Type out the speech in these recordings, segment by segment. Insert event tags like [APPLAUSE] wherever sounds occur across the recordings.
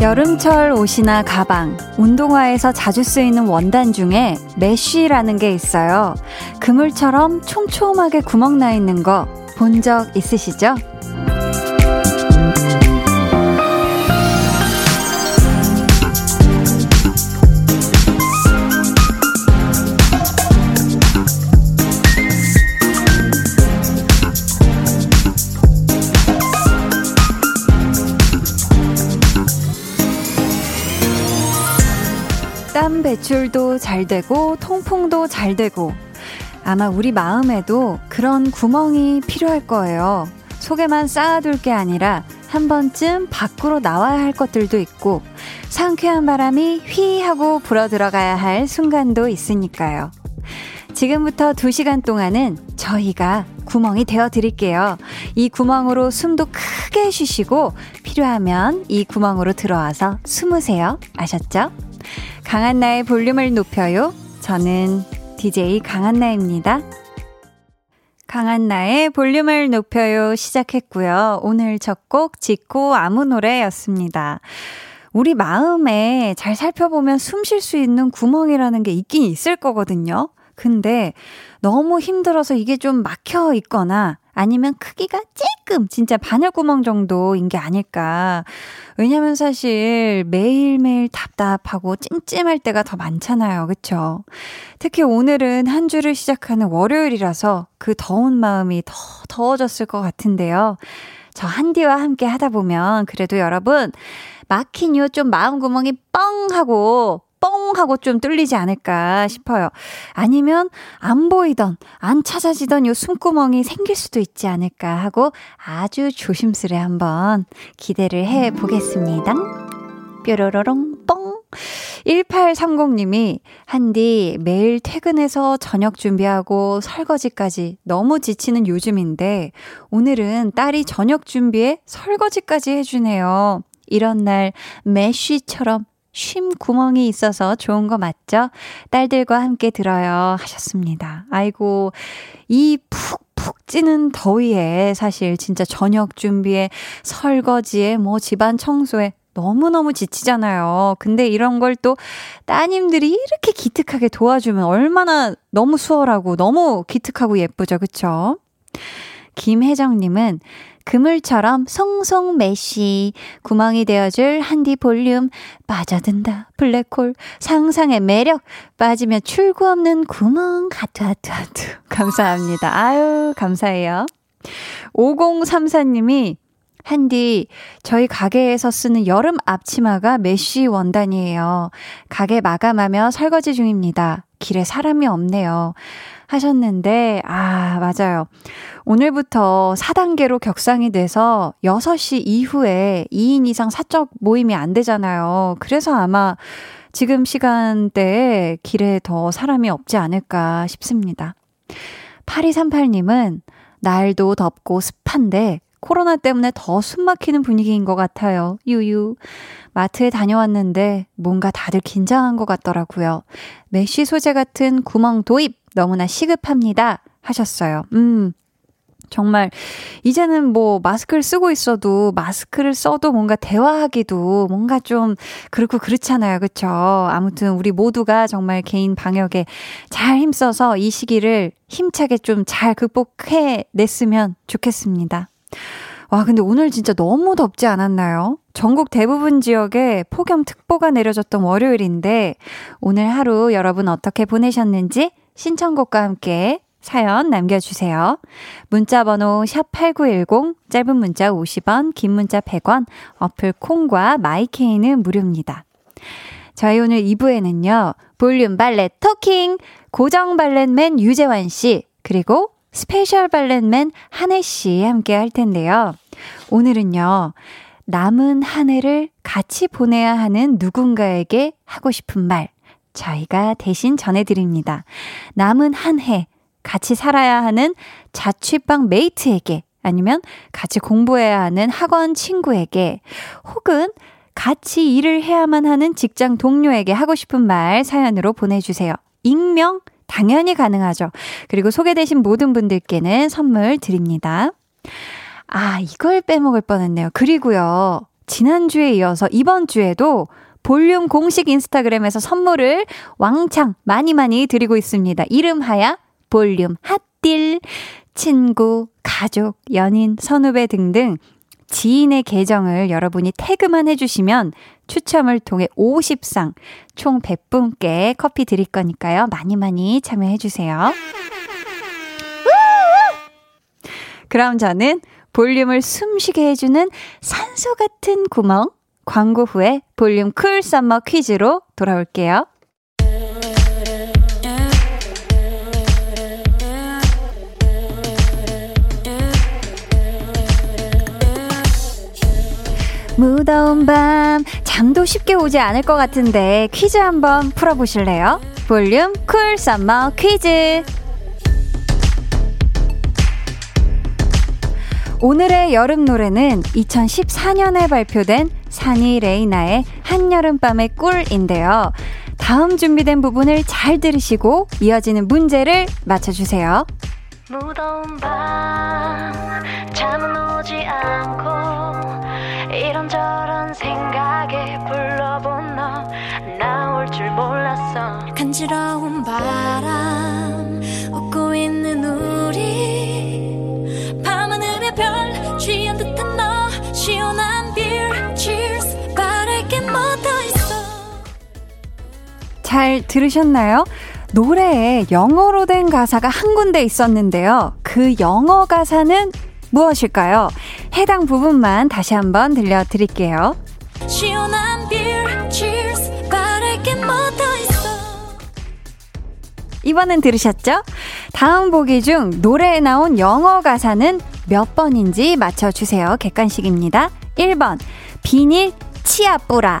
여름철 옷이나 가방, 운동화에서 자주 쓰이는 원단 중에 메쉬라는 게 있어요. 그물처럼 촘촘하게 구멍 나 있는 거 본 적 있으시죠? 땀 배출도 잘 되고 통풍도 잘 되고 아마 우리 마음에도 그런 구멍이 필요할 거예요. 속에만 쌓아둘 게 아니라 한 번쯤 밖으로 나와야 할 것들도 있고 상쾌한 바람이 휘 하고 불어 들어가야 할 순간도 있으니까요. 지금부터 2시간 동안은 저희가 구멍이 되어 드릴게요. 이 구멍으로 숨도 크게 쉬시고 필요하면 이 구멍으로 들어와서 숨으세요. 아셨죠? 강한나의 볼륨을 높여요. 저는 DJ 강한나입니다. 강한나의 볼륨을 높여요 시작했고요. 오늘 첫곡 지코 아무 노래였습니다. 우리 마음에 잘 살펴보면 숨 쉴 수 있는 구멍이라는 게 있긴 있을 거거든요. 근데 너무 힘들어서 이게 좀 막혀 있거나 아니면 크기가 찔끔 진짜 바늘구멍 정도인 게 아닐까. 왜냐면 사실 매일매일 답답하고 찜찜할 때가 더 많잖아요. 그쵸? 특히 오늘은 한 주를 시작하는 월요일이라서 그 더운 마음이 더 더워졌을 것 같은데요. 저 한디와 함께 하다 보면 그래도 여러분 막힌 요 좀 마음 구멍이 뻥 하고 뻥 하고 좀 뚫리지 않을까 싶어요. 아니면 안 보이던, 안 찾아지던 요 숨구멍이 생길 수도 있지 않을까 하고 아주 조심스레 한번 기대를 해 보겠습니다. 뾰로로롱 뻥. 1830님이 한디 매일 퇴근해서 저녁 준비하고 설거지까지 너무 지치는 요즘인데 오늘은 딸이 저녁 준비에 설거지까지 해주네요. 이런 날 메쉬처럼 쉼 구멍이 있어서 좋은 거 맞죠? 딸들과 함께 들어요. 하셨습니다. 아이고, 이 푹푹 찌는 더위에 사실 진짜 저녁 준비에 설거지에 뭐 집안 청소에 너무너무 지치잖아요. 근데 이런 걸 또 따님들이 이렇게 기특하게 도와주면 얼마나 너무 수월하고 너무 기특하고 예쁘죠. 그쵸? 김혜정님은 그물처럼 송송 메시 구멍이 되어줄 한디 볼륨. 빠져든다 블랙홀. 상상의 매력. 빠지면 출구 없는 구멍. 하트 하트 하트. [LAUGHS] 감사합니다. 아유 감사해요. 5034님이 한디, 저희 가게에서 쓰는 여름 앞치마가 mesh 원단이에요. 가게 마감하며 설거지 중입니다. 길에 사람이 없네요. 하셨는데, 아, 맞아요. 오늘부터 4단계로 격상이 돼서 6시 이후에 2인 이상 사적 모임이 안 되잖아요. 그래서 아마 지금 시간대에 길에 더 사람이 없지 않을까 싶습니다. 8238님은 날도 덥고 습한데 코로나 때문에 더 숨막히는 분위기인 것 같아요. 유유. 마트에 다녀왔는데 뭔가 다들 긴장한 것 같더라고요. mesh 소재 같은 구멍 도입 너무나 시급합니다. 하셨어요. 음, 정말 이제는 뭐 마스크를 쓰고 있어도 마스크를 써도 뭔가 대화하기도 뭔가 좀 그렇고 그렇잖아요. 그쵸? 아무튼 우리 모두가 정말 개인 방역에 잘 힘써서 이 시기를 힘차게 좀 잘 극복해 냈으면 좋겠습니다. 와, 근데 오늘 진짜 너무 덥지 않았나요? 전국 대부분 지역에 폭염특보가 내려졌던 월요일인데 오늘 하루 여러분 어떻게 보내셨는지 신청곡과 함께 사연 남겨주세요. 문자 번호 샵8910, 짧은 문자 50원, 긴 문자 100원, 어플 콩과 마이케이는 무료입니다. 저희 오늘 2부에는요, 볼륨 valet talking, 고정 valet man 유재환 씨, 그리고 스페셜 valet man 한해 씨 함께 할 텐데요. 오늘은요, 남은 한 해를 같이 보내야 하는 누군가에게 하고 싶은 말, 저희가 대신 전해드립니다. 남은 한 해, 같이 살아야 하는 자취방 mate에게 아니면 같이 공부해야 하는 학원 친구에게 혹은 같이 일을 해야만 하는 직장 동료에게 하고 싶은 말 사연으로 보내주세요. 익명 당연히 가능하죠. 그리고 소개되신 모든 분들께는 선물 드립니다. 아, 이걸 빼먹을 뻔 했네요. 그리고요. 지난주에 이어서 이번 주에도 볼륨 공식 인스타그램에서 선물을 왕창 많이 많이 드리고 있습니다. 이름하야 볼륨 hot deal. 친구, 가족, 연인, 선후배 등등 지인의 계정을 여러분이 태그만 해주시면 추첨을 통해 50쌍 총 100분께 커피 드릴 거니까요. 많이 많이 참여해주세요. 그럼 저는 볼륨을 숨쉬게 해주는 산소 같은 구멍 광고 후에 볼륨 cool summer 퀴즈로 돌아올게요. 무더운 밤 잠도 쉽게 오지 않을 것 같은데 퀴즈 한번 풀어보실래요? 볼륨 cool summer 퀴즈 오늘의 여름 노래는 2014년에 발표된 산이 레이나의 한여름밤의 꿀인데요. 다음 준비된 부분을 잘 들으시고 이어지는 문제를 맞춰주세요. 무더운 밤 잠은 오지 않고 이런저런 생각에 불러본 너 나올 줄 몰랐어 간지러운 바람 잘 들으셨나요? 노래에 영어로 된 가사가 한 군데 있었는데요. 그 영어 가사는 무엇일까요? 해당 부분만 다시 한번 들려드릴게요. 시원한 beer, cheers, 뭐더 있어. 이번엔 들으셨죠? 다음 보기 중 노래에 나온 영어 가사는 몇 번인지 맞춰주세요. 객관식입니다. 1번, 비닐 치아뿌라.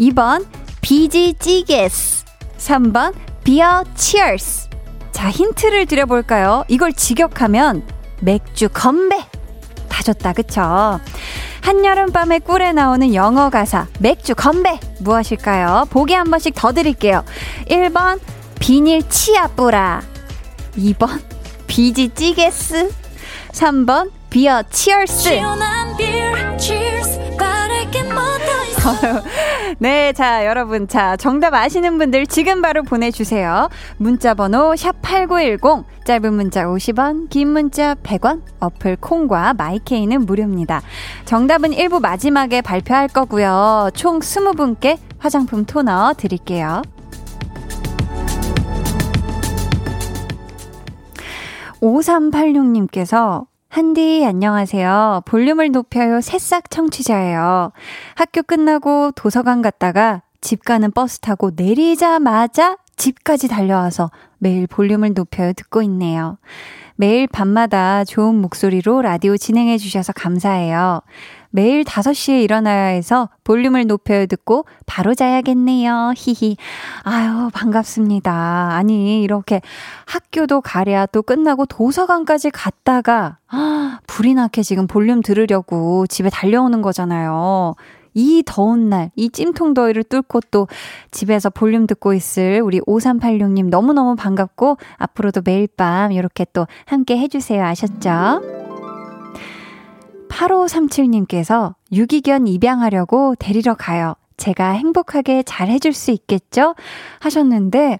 2번, 비지 찌개스. 3번, 비어 치얼스. 자, 힌트를 드려볼까요? 이걸 직역하면 맥주 건배. 다 줬다, 그쵸? 한여름밤의 꿀에 나오는 영어 가사, 맥주 건배. 무엇일까요? 보기 한 번씩 더 드릴게요. 1번, 비닐 치아뿌라. 2번, 비지 찌개스. 3번, 비어 치얼스. [LAUGHS] 네, 자, 여러분. 자, 정답 아시는 분들 지금 바로 보내주세요. 문자번호 샵8910, 짧은 문자 50원, 긴 문자 100원, 어플 콩과 마이케이는 무료입니다. 정답은 1부 마지막에 발표할 거고요. 총 20분께 화장품 토너 드릴게요. 5386님께서 한디, 안녕하세요. 볼륨을 높여요. 새싹 청취자예요. 학교 끝나고 도서관 갔다가 집 가는 버스 타고 내리자마자 집까지 달려와서 매일 볼륨을 높여요. 듣고 있네요. 매일 밤마다 좋은 목소리로 라디오 진행해 주셔서 감사해요. 매일 5시에 일어나야 해서 볼륨을 높여 듣고 바로 자야겠네요. 히히. 아유, 반갑습니다. 아니, 이렇게 학교도 가랴 또 끝나고 도서관까지 갔다가, 아, 불이 나게 지금 볼륨 들으려고 집에 달려오는 거잖아요. 이 더운 날, 이 찜통 더위를 뚫고 또 집에서 볼륨 듣고 있을 우리 5386님 너무너무 반갑고 앞으로도 매일 밤 이렇게 또 함께 해주세요. 아셨죠? 8537님께서 유기견 입양하려고 데리러 가요. 제가 행복하게 잘 해줄 수 있겠죠? 하셨는데,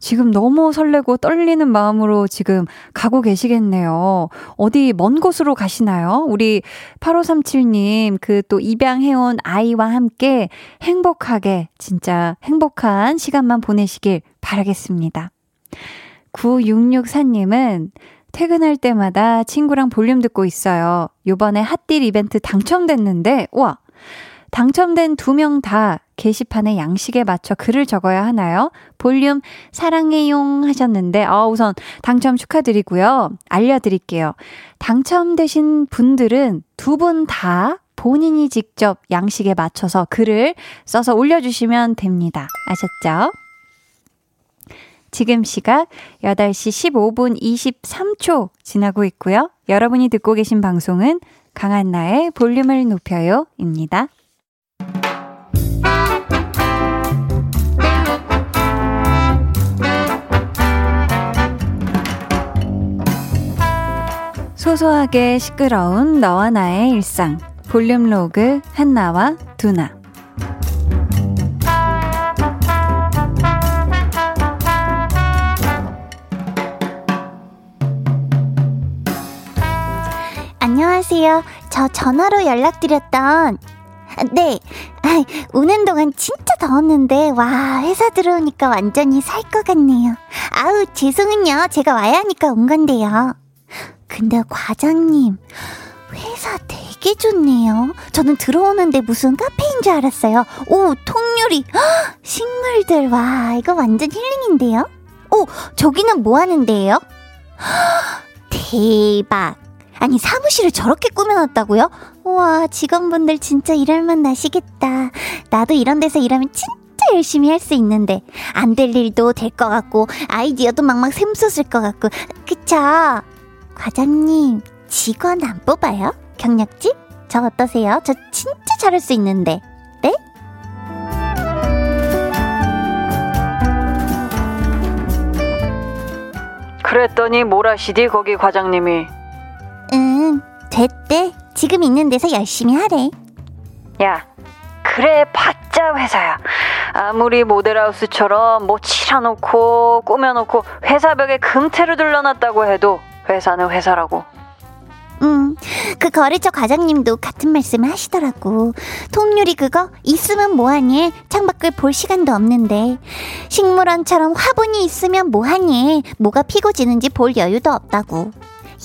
지금 너무 설레고 떨리는 마음으로 지금 가고 계시겠네요. 어디 먼 곳으로 가시나요? 우리 8537님, 그 또 입양해온 아이와 함께 행복하게, 진짜 행복한 시간만 보내시길 바라겠습니다. 9664님은 퇴근할 때마다 친구랑 볼륨 듣고 있어요. 요번에 핫딜 이벤트 당첨됐는데, 와! 당첨된 두 명 다 게시판에 양식에 맞춰 글을 적어야 하나요? 볼륨 사랑해용 하셨는데, 어, 우선 당첨 축하드리고요. 알려드릴게요. 당첨되신 분들은 두 분 다 본인이 직접 양식에 맞춰서 글을 써서 올려주시면 됩니다. 아셨죠? 지금 시각 8시 15분 23초 지나고 있고요. 여러분이 듣고 계신 방송은 강한나의 볼륨을 높여요 입니다. 소소하게 시끄러운 너와 나의 일상 볼륨 로그 한나와 두나 안녕하세요. 저 전화로 연락드렸던 네. 아, 오는 동안 진짜 더웠는데, 와, 회사 들어오니까 완전히 살 것 같네요. 아우, 죄송은요. 제가 와야 하니까 온 건데요. 근데 과장님, 회사 되게 좋네요. 저는 들어오는데 무슨 카페인 줄 알았어요. 오, 통유리. 헉, 식물들. 와, 이거 완전 힐링인데요? 오, 저기는 뭐 하는데요? 헉, 대박. 아니, 사무실을 저렇게 꾸며놨다고요? 우와, 직원분들 진짜 일할만 나시겠다. 나도 이런 데서 일하면 진짜 열심히 할 수 있는데, 안 될 일도 될 것 같고, 아이디어도 막막 샘솟을 것 같고, 그쵸? 과장님, 직원 안 뽑아요? 경력직? 저 어떠세요? 저 진짜 잘할 수 있는데. 네? 그랬더니 뭐라시디 거기 과장님이 응, 됐대. 지금 있는 데서 열심히 하래. 야 그래 봤자 회사야 아무리 모델하우스처럼 뭐 칠해놓고 꾸며놓고 회사 벽에 금태를 둘러놨다고 해도 회사는 회사라고 응, 그 거래처 과장님도 같은 말씀을 하시더라고. 통유리 그거 있으면 뭐하니? 창밖을 볼 시간도 없는데. 식물원처럼 화분이 있으면 뭐하니? 뭐가 피고 지는지 볼 여유도 없다고.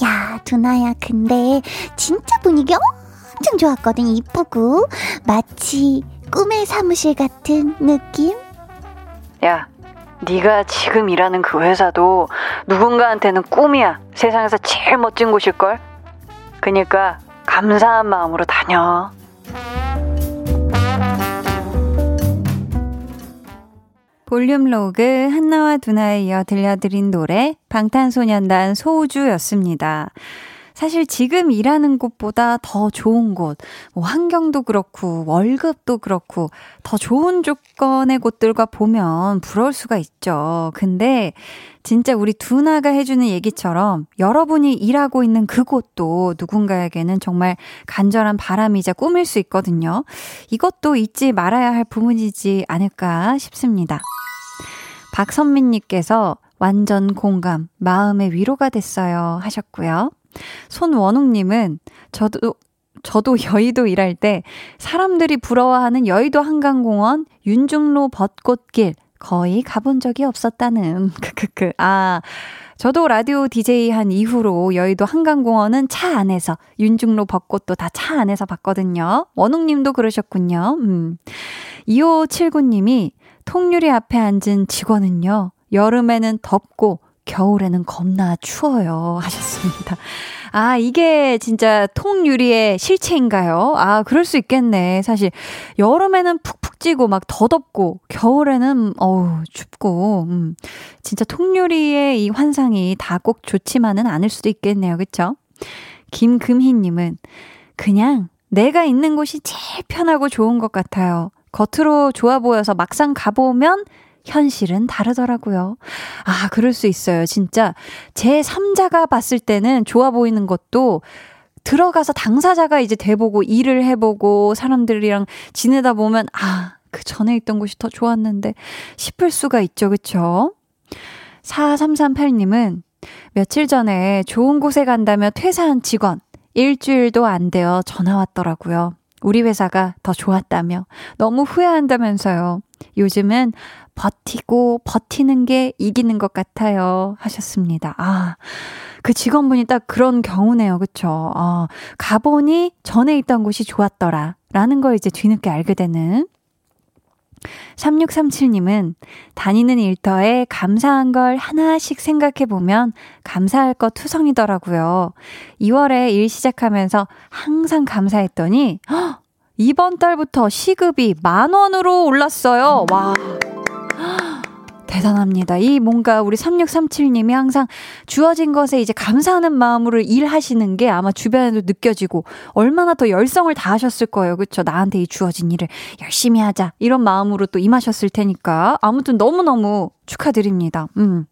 야, 두나야, 근데 진짜 분위기 엄청 좋았거든. 이쁘고. 마치 꿈의 사무실 같은 느낌? 야 네가 지금 일하는 그 회사도 누군가한테는 꿈이야. 세상에서 제일 멋진 곳일걸? 그니까 감사한 마음으로 다녀. 볼륨 로그 한나와 두나에 이어 들려드린 노래 방탄소년단 소우주였습니다. 사실 지금 일하는 곳보다 더 좋은 곳, 뭐 환경도 그렇고 월급도 그렇고 더 좋은 조건의 곳들과 보면 부러울 수가 있죠. 근데 진짜 우리 두나가 해주는 얘기처럼 여러분이 일하고 있는 그곳도 누군가에게는 정말 간절한 바람이자 꿈일 수 있거든요. 이것도 잊지 말아야 할 부분이지 않을까 싶습니다. 박선민님께서 완전 공감, 마음의 위로가 됐어요 하셨고요. 손원웅님은 저도 저도 여의도 일할 때 사람들이 부러워하는 여의도 한강공원 윤중로 벚꽃길 거의 가본 적이 없었다는 [LAUGHS] 크크크 아 저도 라디오 DJ 한 이후로 여의도 한강공원은 차 안에서 윤중로 벚꽃도 다 차 안에서 봤거든요. 원웅님도 그러셨군요. 음. 2579님이 통유리 앞에 앉은 직원은요. 여름에는 덥고 겨울에는 겁나 추워요. [LAUGHS] 하셨습니다. 아, 이게 진짜 통유리의 실체인가요? 아, 그럴 수 있겠네. 사실, 여름에는 푹푹 찌고 막 더 덥고, 겨울에는, 어우, 춥고, 음. 진짜 통유리의 이 환상이 다 꼭 좋지만은 않을 수도 있겠네요. 그쵸? 김금희님은, 그냥 내가 있는 곳이 제일 편하고 좋은 것 같아요. 겉으로 좋아 보여서 막상 가보면 현실은 다르더라고요. 아, 그럴 수 있어요. 진짜 제 3자가 봤을 때는 좋아 보이는 것도 들어가서 당사자가 이제 돼보고 일을 해보고 사람들이랑 지내다 보면 아, 그 전에 있던 곳이 더 좋았는데 싶을 수가 있죠. 그쵸? 4338님은 며칠 전에 좋은 곳에 간다며 퇴사한 직원 일주일도 안 되어 전화 왔더라고요. 우리 회사가 더 좋았다며 너무 후회한다면서요. 요즘은 버티고 버티는 게 이기는 것 같아요. 하셨습니다. 아, 그 직원분이 딱 그런 경우네요. 그쵸? 아, 가보니 전에 있던 곳이 좋았더라. 라는 걸 이제 뒤늦게 알게 되는 3637님은 다니는 일터에 감사한 걸 하나씩 생각해 보면 감사할 것 투성이더라고요. 2월에 일 시작하면서 항상 감사했더니, 헉, 이번 달부터 시급이 만 원으로 올랐어요. 와. 대단합니다. 이 뭔가 우리 3637님이 항상 주어진 것에 이제 감사하는 마음으로 일하시는 게 아마 주변에도 느껴지고 얼마나 더 열성을 다하셨을 거예요. 그쵸? 나한테 이 주어진 일을 열심히 하자. 이런 마음으로 또 임하셨을 테니까. 아무튼 너무너무 축하드립니다. 음.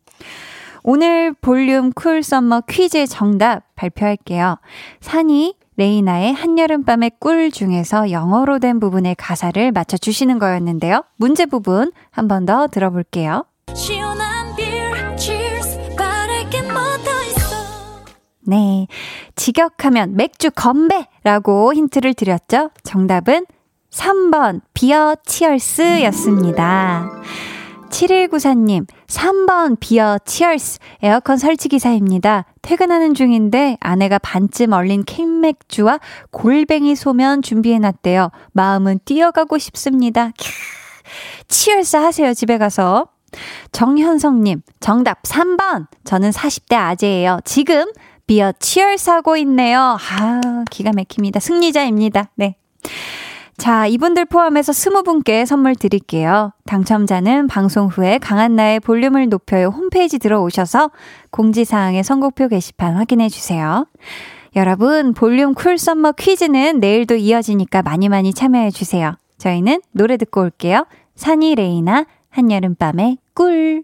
오늘 볼륨 cool summer 퀴즈 정답 발표할게요. 산이 레이나의 한여름밤의 꿀 중에서 영어로 된 부분의 가사를 맞춰주시는 거였는데요. 문제 부분 한 번 더 들어볼게요. 네. 직역하면 맥주 건배라고 힌트를 드렸죠. 정답은 3번 beer cheers였습니다. 7194님, 3번 beer cheers 에어컨 설치 기사입니다. 퇴근하는 중인데 아내가 반쯤 얼린 캔맥주와 골뱅이 소면 준비해놨대요. 마음은 뛰어가고 싶습니다. 캬, 치얼스 하세요, 집에 가서. 정현성님, 정답 3번. 저는 40대 아재예요. 지금 비어 치얼스 하고 있네요. 아, 기가 막힙니다. 승리자입니다. 네. 자, 이분들 포함해서 스무 분께 선물 드릴게요. 당첨자는 방송 후에 강한나의 볼륨을 높여요 홈페이지 들어오셔서 공지사항의 선곡표 게시판 확인해 주세요. 여러분, 볼륨 cool summer 퀴즈는 내일도 이어지니까 많이 많이 참여해 주세요. 저희는 노래 듣고 올게요. 산이 레이나 한여름밤의 꿀.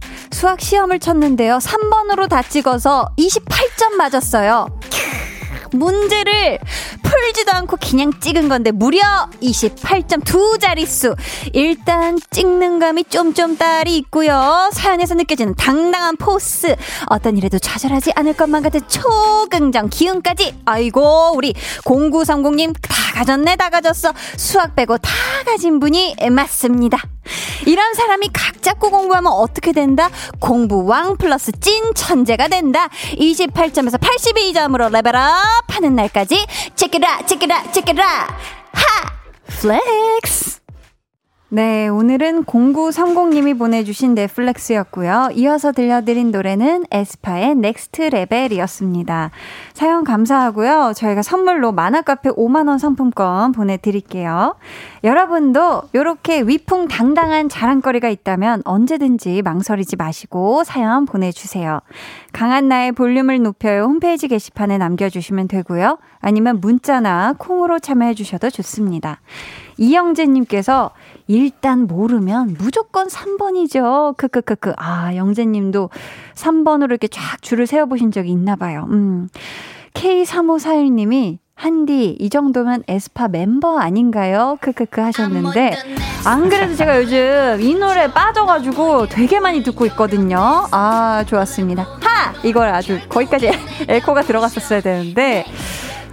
수학 시험을 쳤는데요. 3번으로 다 찍어서 28점 맞았어요. 문제를 풀지도 않고 그냥 찍은 건데 무려 28점 두 자릿수. 일단 찍는 감이 쫌쫌 딸이 있고요. 사연에서 느껴지는 당당한 포스. 어떤 일에도 좌절하지 않을 것만 같은 초긍정 기운까지. 아이고 우리 0930님 다 가졌네 다 가졌어. 수학 빼고 다 가진 분이 맞습니다. 이런 사람이 각 잡고 공부하면 어떻게 된다? 공부왕 플러스 찐 천재가 된다. 28점에서 82점으로 level up 하는 날까지 체크라 체크라 체크라 하 flex 네, 오늘은 0930님이 보내주신 넷플렉스였고요. 이어서 들려드린 노래는 에스파의 Next Level이었습니다. 사연 감사하고요. 저희가 선물로 만화카페 5만원 상품권 보내드릴게요. 여러분도 이렇게 위풍당당한 자랑거리가 있다면 언제든지 망설이지 마시고 사연 보내주세요. 강한 나의 볼륨을 높여요 홈페이지 게시판에 남겨주시면 되고요. 아니면 문자나 콩으로 참여해주셔도 좋습니다. 이영재님께서 일단 모르면 무조건 3번이죠. 크크크크. 아, 영재님도 3번으로 이렇게 쫙 줄을 세워보신 적이 있나 봐요. 음. K3541님이 한디, 이 정도면 에스파 멤버 아닌가요? 크크크 하셨는데, 안 그래도 제가 요즘 이 노래 빠져가지고 되게 많이 듣고 있거든요. 아, 좋았습니다. 하! 이걸 아주 거기까지 [LAUGHS] 에코가 들어갔었어야 되는데,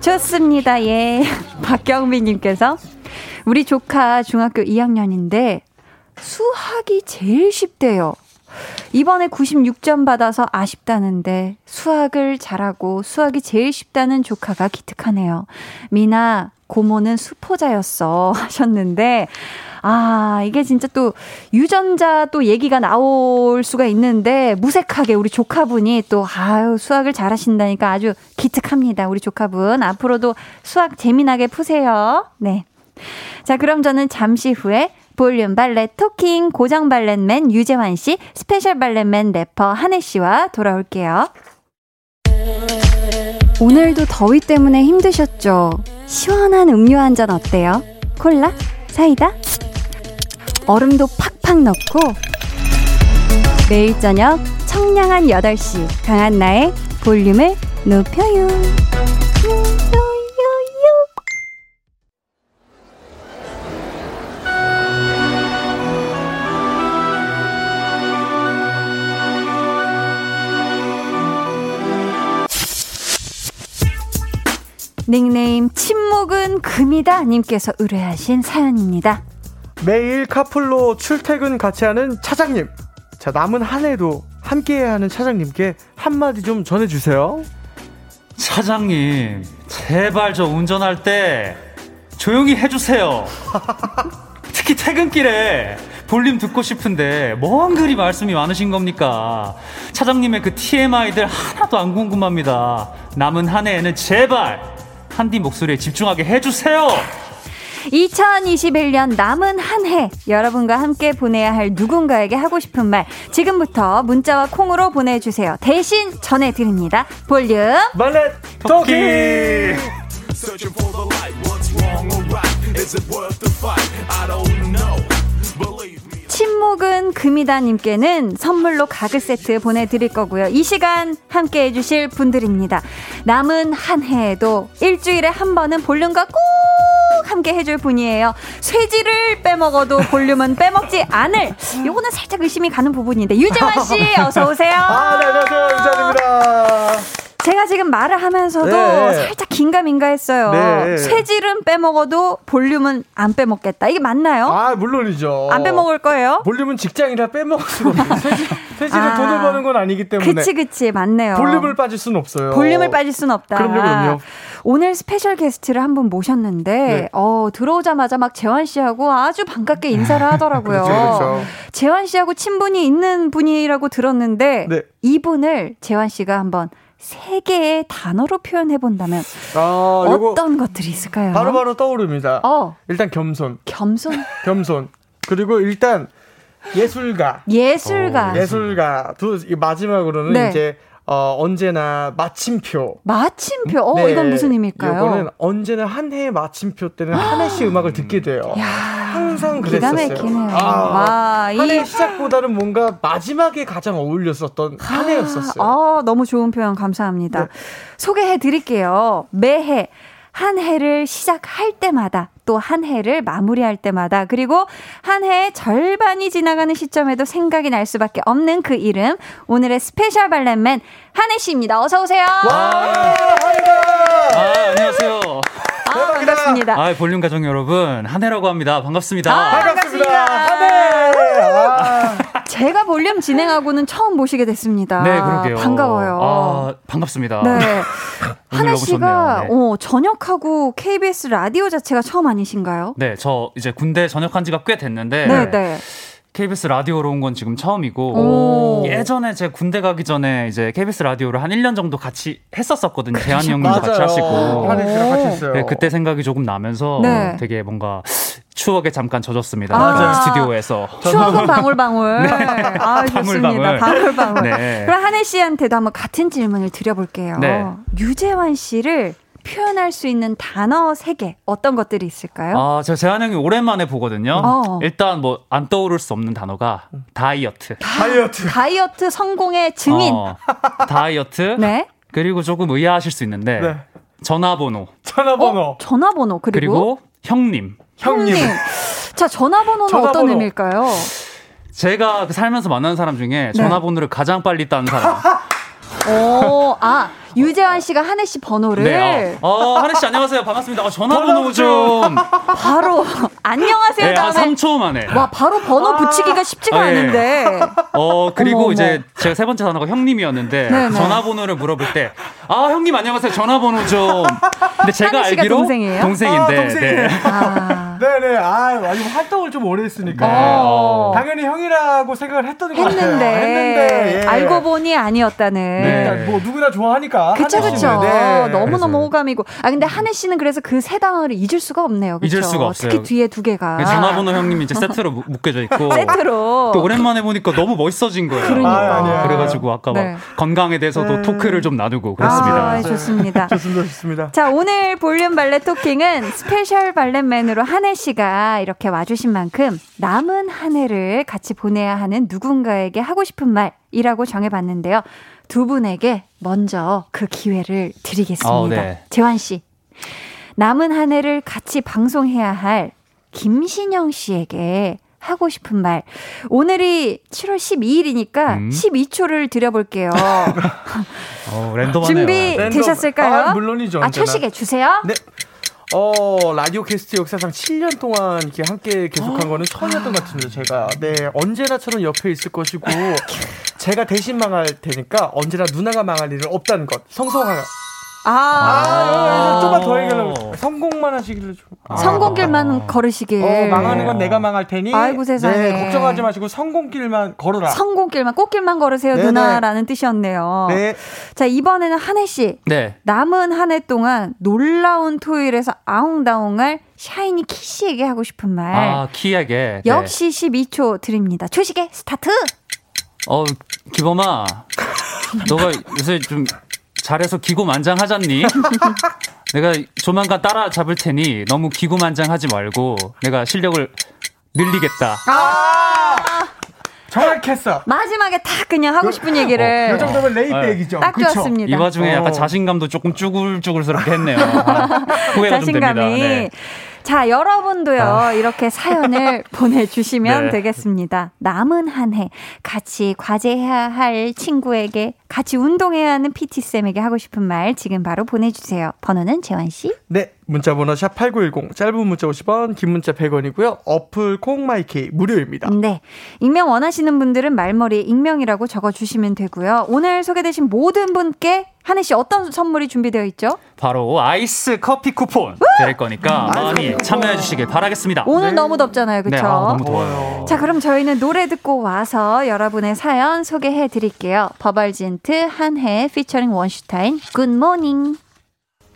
좋습니다. 예. [LAUGHS] 박경민님께서 우리 조카 중학교 2학년인데 수학이 제일 쉽대요. 이번에 96점 받아서 아쉽다는데 수학을 잘하고 수학이 제일 쉽다는 조카가 기특하네요. 미나, 고모는 수포자였어. [LAUGHS] 하셨는데, 아, 이게 진짜 또 유전자 또 얘기가 나올 수가 있는데 무색하게 우리 조카분이 또 아유, 수학을 잘하신다니까 아주 기특합니다. 우리 조카분. 앞으로도 수학 재미나게 푸세요. 네. 자, 그럼 저는 잠시 후에 볼륨 valet talking 고정 valet man 유재환 씨, special valet man 래퍼 한해 씨와 돌아올게요. 오늘도 더위 때문에 힘드셨죠? 시원한 음료 한 잔 어때요? 콜라? 사이다? 얼음도 팍팍 넣고 매일 저녁 청량한 8시 강한 나의 볼륨을 높여요. 닉네임 침묵은 금이다 님께서 의뢰하신 사연입니다. 매일 카풀로 출퇴근 같이 하는 차장님. 자, 남은 한 해도 함께 하는 차장님께 한마디 좀 전해주세요. 차장님, 제발 저 운전할 때 조용히 해주세요. [LAUGHS] 특히 퇴근길에 볼륨 듣고 싶은데 뭔 그리 말씀이 많으신 겁니까? 차장님의 그 TMI들 하나도 안 궁금합니다. 남은 한 해에는 제발 한디 목소리에 집중하게 해주세요. 2021년 남은 한 해 여러분과 함께 보내야 할 누군가에게 하고 싶은 말 지금부터 문자와 콩으로 보내주세요. 대신 전해드립니다. 볼륨 말렛 토끼. 침묵은 금이다님께는 선물로 가글 세트 보내드릴 거고요. 이 시간 함께 해주실 분들입니다. 남은 한 해에도 일주일에 한 번은 볼륨과 꼭 함께 해줄 분이에요. 쇠질을 빼먹어도 볼륨은 빼먹지 않을. 요거는 살짝 의심이 가는 부분인데 유재환 씨 [LAUGHS] 어서 오세요. 아, 네, 안녕하세요. 유재환입니다. 제가 지금 말을 하면서도 네. 살짝 긴가민가했어요. 네. 쇠질은 빼먹어도 볼륨은 안 빼먹겠다. 이게 맞나요? 아 물론이죠. 안 빼먹을 거예요? 볼륨은 직장이라 빼먹을 수가 없어요. [LAUGHS] 쇠질, 을 아, 돈을 버는 건 아니기 때문에. 그치 그치 맞네요. 볼륨을 빠질 수는 없어요. 볼륨을 빠질 수는 없다. 그럼요 그럼요. 오늘 special 게스트를 한 분 모셨는데 네. 어 들어오자마자 막 재환 씨하고 아주 반갑게 인사를 하더라고요. 그렇죠, 그렇죠. 재환 씨하고 친분이 있는 분이라고 들었는데 네. 이분을 재환 씨가 한번 세 개의 단어로 표현해 본다면 아, 어떤 것들이 있을까요? 바로바로 바로 떠오릅니다. 어. 일단 겸손. 겸손. [LAUGHS] 겸손. 그리고 일단 예술가. 예술가. 오. 예술가. 두 마지막으로는 네. 이제 어, 언제나 마침표. 마침표? 어, 네. 이건 무슨 의미일까요? 이거는 언제나 한 해의 마침표 때는 한 [GASPS] 해씩 음악을 듣게 돼요. 야, 항상 그랬었어요. 기가 막히네요. 아, 한해 시작보다는 뭔가 마지막에 가장 어울렸었던 한 해였었어요. 아, 너무 좋은 표현 감사합니다. 네. 소개해 드릴게요. 매해 한 해를 시작할 때마다 또 한 해를 마무리할 때마다 그리고 한 해의 절반이 지나가는 시점에도 생각이 날 수밖에 없는 그 이름 오늘의 special valet man 한해 씨입니다. 어서 오세요. 와, 아, 안녕하세요. 아, 반갑습니다. 아, 볼륨 가족 여러분, 한해라고 합니다. 반갑습니다. 아, 반갑습니다. 한해. 아. 제가 볼륨 진행하고는 처음 모시게 됐습니다. 네, 그러게요. 반가워요. 아, 반갑습니다. 네. [LAUGHS] 한해 씨가 네. 어, 전역하고 KBS 라디오 자체가 처음 아니신가요? 네, 저 이제 군대 전역한 지가 꽤 됐는데 네, 네. KBS 라디오로 온 건 지금 처음이고 예전에 제 군대 가기 전에 이제 KBS 라디오를 한 1년 정도 같이 했었었거든요. 재한이 형님도 같이 하시고. 같이 했어요. 네, 그때 생각이 조금 나면서 네. 되게 뭔가 추억에 잠깐 젖었습니다. 아, 스튜디오에서. 추억은 방울방울. 네. 아, 좋습니다. 방울방울. 네. 그럼 한혜 씨한테도 한번 같은 질문을 드려볼게요. 네. 유재환 씨를 표현할 수 있는 단어 세개 어떤 것들이 있을까요? 아, 제가 재환 형이 오랜만에 보거든요. 어. 일단 뭐 안 떠오를 수 없는 단어가 다이어트. 다이어트. 다이어트 성공의 증인. 어, 다이어트. [LAUGHS] 네. 그리고 조금 의아하실 수 있는데 네. 전화번호. 전화번호. 어? 전화번호 그리고, 그리고 형님. 형님. 자, 전화번호는 전화번호. 어떤 의미일까요? 제가 그 살면서 만나는 사람 중에 네. 전화번호를 가장 빨리 따는 사람. [LAUGHS] 오, 아, 유재환 씨가 한혜 씨 번호를. 네. 어, 어 한혜 씨 안녕하세요. 반갑습니다. 어, 전화번호 좀. 바로 안녕하세요. 네, 한 3초 만에. 와, 바로 번호 붙이기가 쉽지가 아, 네. 않은데. 어, 그리고 어머, 이제 제가 세 번째 단어가 형님이었는데 네네. 네. 전화번호를 물어볼 때 아, 형님 안녕하세요. 전화번호 좀. 근데 제가 알기로 동생이에요? 동생인데. 아, 네. 아. 네네. 아, 아니, 활동을 좀 오래 했으니까. 어. 당연히 형이라고 생각을 했던 것 했는데, 같아요. 했는데. 예. 알고 보니 아니었다는. 네. 뭐 누구나 좋아하니까. 그쵸, 그쵸. 네. 너무 너무 호감이고. 아, 근데 한해 씨는 그래서 그 세 단어를 잊을 수가 없네요. 그쵸? 잊을 수가 없어요. 특히 뒤에 두 개가. 전화번호 형님이 이제 세트로 묶여져 있고. [LAUGHS] 세트로. 또 오랜만에 보니까 너무 멋있어진 거예요. 그러니까. 아, 그래가지고 아까 네. 막 건강에 대해서도 네. 토크를 좀 나누고 그랬습니다. 아, 좋습니다. [LAUGHS] 좋습니다. 좋습니다. 자, 오늘 볼륨 valet talking은 special valet man으로 한해 씨가 이렇게 와주신 만큼 남은 한 해를 같이 보내야 하는 누군가에게 하고 싶은 말 이라고 정해봤는데요. 두 분에게 먼저 그 기회를 드리겠습니다. 어, 네. 재환 씨. 남은 한 해를 같이 방송해야 할 김신영 씨에게 하고 싶은 말. 오늘이 7월 12일이니까 음? 12초를 드려볼게요. [LAUGHS] 어, 랜덤하네요. 준비되셨을까요? 아, 물론이죠. 아, 초식에 주세요. 네. 어, 라디오 캐스트 역사상 7년 동안 이렇게 함께 계속한 어? 거는 처음이었던 것 같습니다, 제가. 네, 언제나 처럼 옆에 있을 것이고, 제가 대신 망할 테니까 언제나 누나가 망할 일은 없다는 것. 성성하가. 아, 아, 좀만 더 얘기하려고. 성공만 하시기를 좀. 아. 성공길만 걸으시길. 어, 망하는 건 내가 망할 테니. 아이고 세상에. 네, 걱정하지 마시고 성공길만 걸어라. 성공길만, 꽃길만 걸으세요, 네네. 누나라는 뜻이었네요. 네. 자, 이번에는 한혜 씨. 네. 남은 한 해 동안 놀라운 토요일에서 아웅다웅할 샤이니 키 씨에게 하고 싶은 말. 아, 키에게. 네. 역시 12초 드립니다. 초시계 start! 어, 기범아. 너가 요새 좀 잘해서 기고만장하잖니? [LAUGHS] 내가 조만간 따라잡을 테니 너무 기고만장하지 말고 내가 실력을 늘리겠다. 아~ 정확했어. 마지막에 딱 그냥 하고 싶은 그, 얘기를. 어, 이 정도면 레이트 어. 얘기죠. 딱 그쵸? 좋았습니다. 이 와중에 약간 어. 자신감도 조금 쭈글쭈글스럽게 했네요. 아, [LAUGHS] 후회가 자신감이. 좀 됩니다. 네. 자, 여러분도요, 아. 이렇게 사연을 [LAUGHS] 보내주시면 네. 되겠습니다. 남은 한 해 같이 과제해야 할 친구에게 같이 운동해야 하는 PT쌤에게 하고 싶은 말 지금 바로 보내주세요. 번호는 재환씨? 네, 문자 번호 샵 8910, 짧은 문자 50원, 긴 문자 100원이고요. 어플 콩마이케이 무료입니다. 네. 익명 원하시는 분들은 말머리에 익명이라고 적어 주시면 되고요. 오늘 소개되신 모든 분께 한혜 씨 어떤 선물이 준비되어 있죠? 바로 아이스 커피 쿠폰 드릴 거니까 많이 참여해 주시길 바라겠습니다. 오늘 네. 너무 덥잖아요. 그렇죠? 네, 아, 너무 더워요. 자, 그럼 저희는 노래 듣고 와서 여러분의 사연 소개해 드릴게요. 버벌진트 한해 피처링 원슈타인 Good Morning.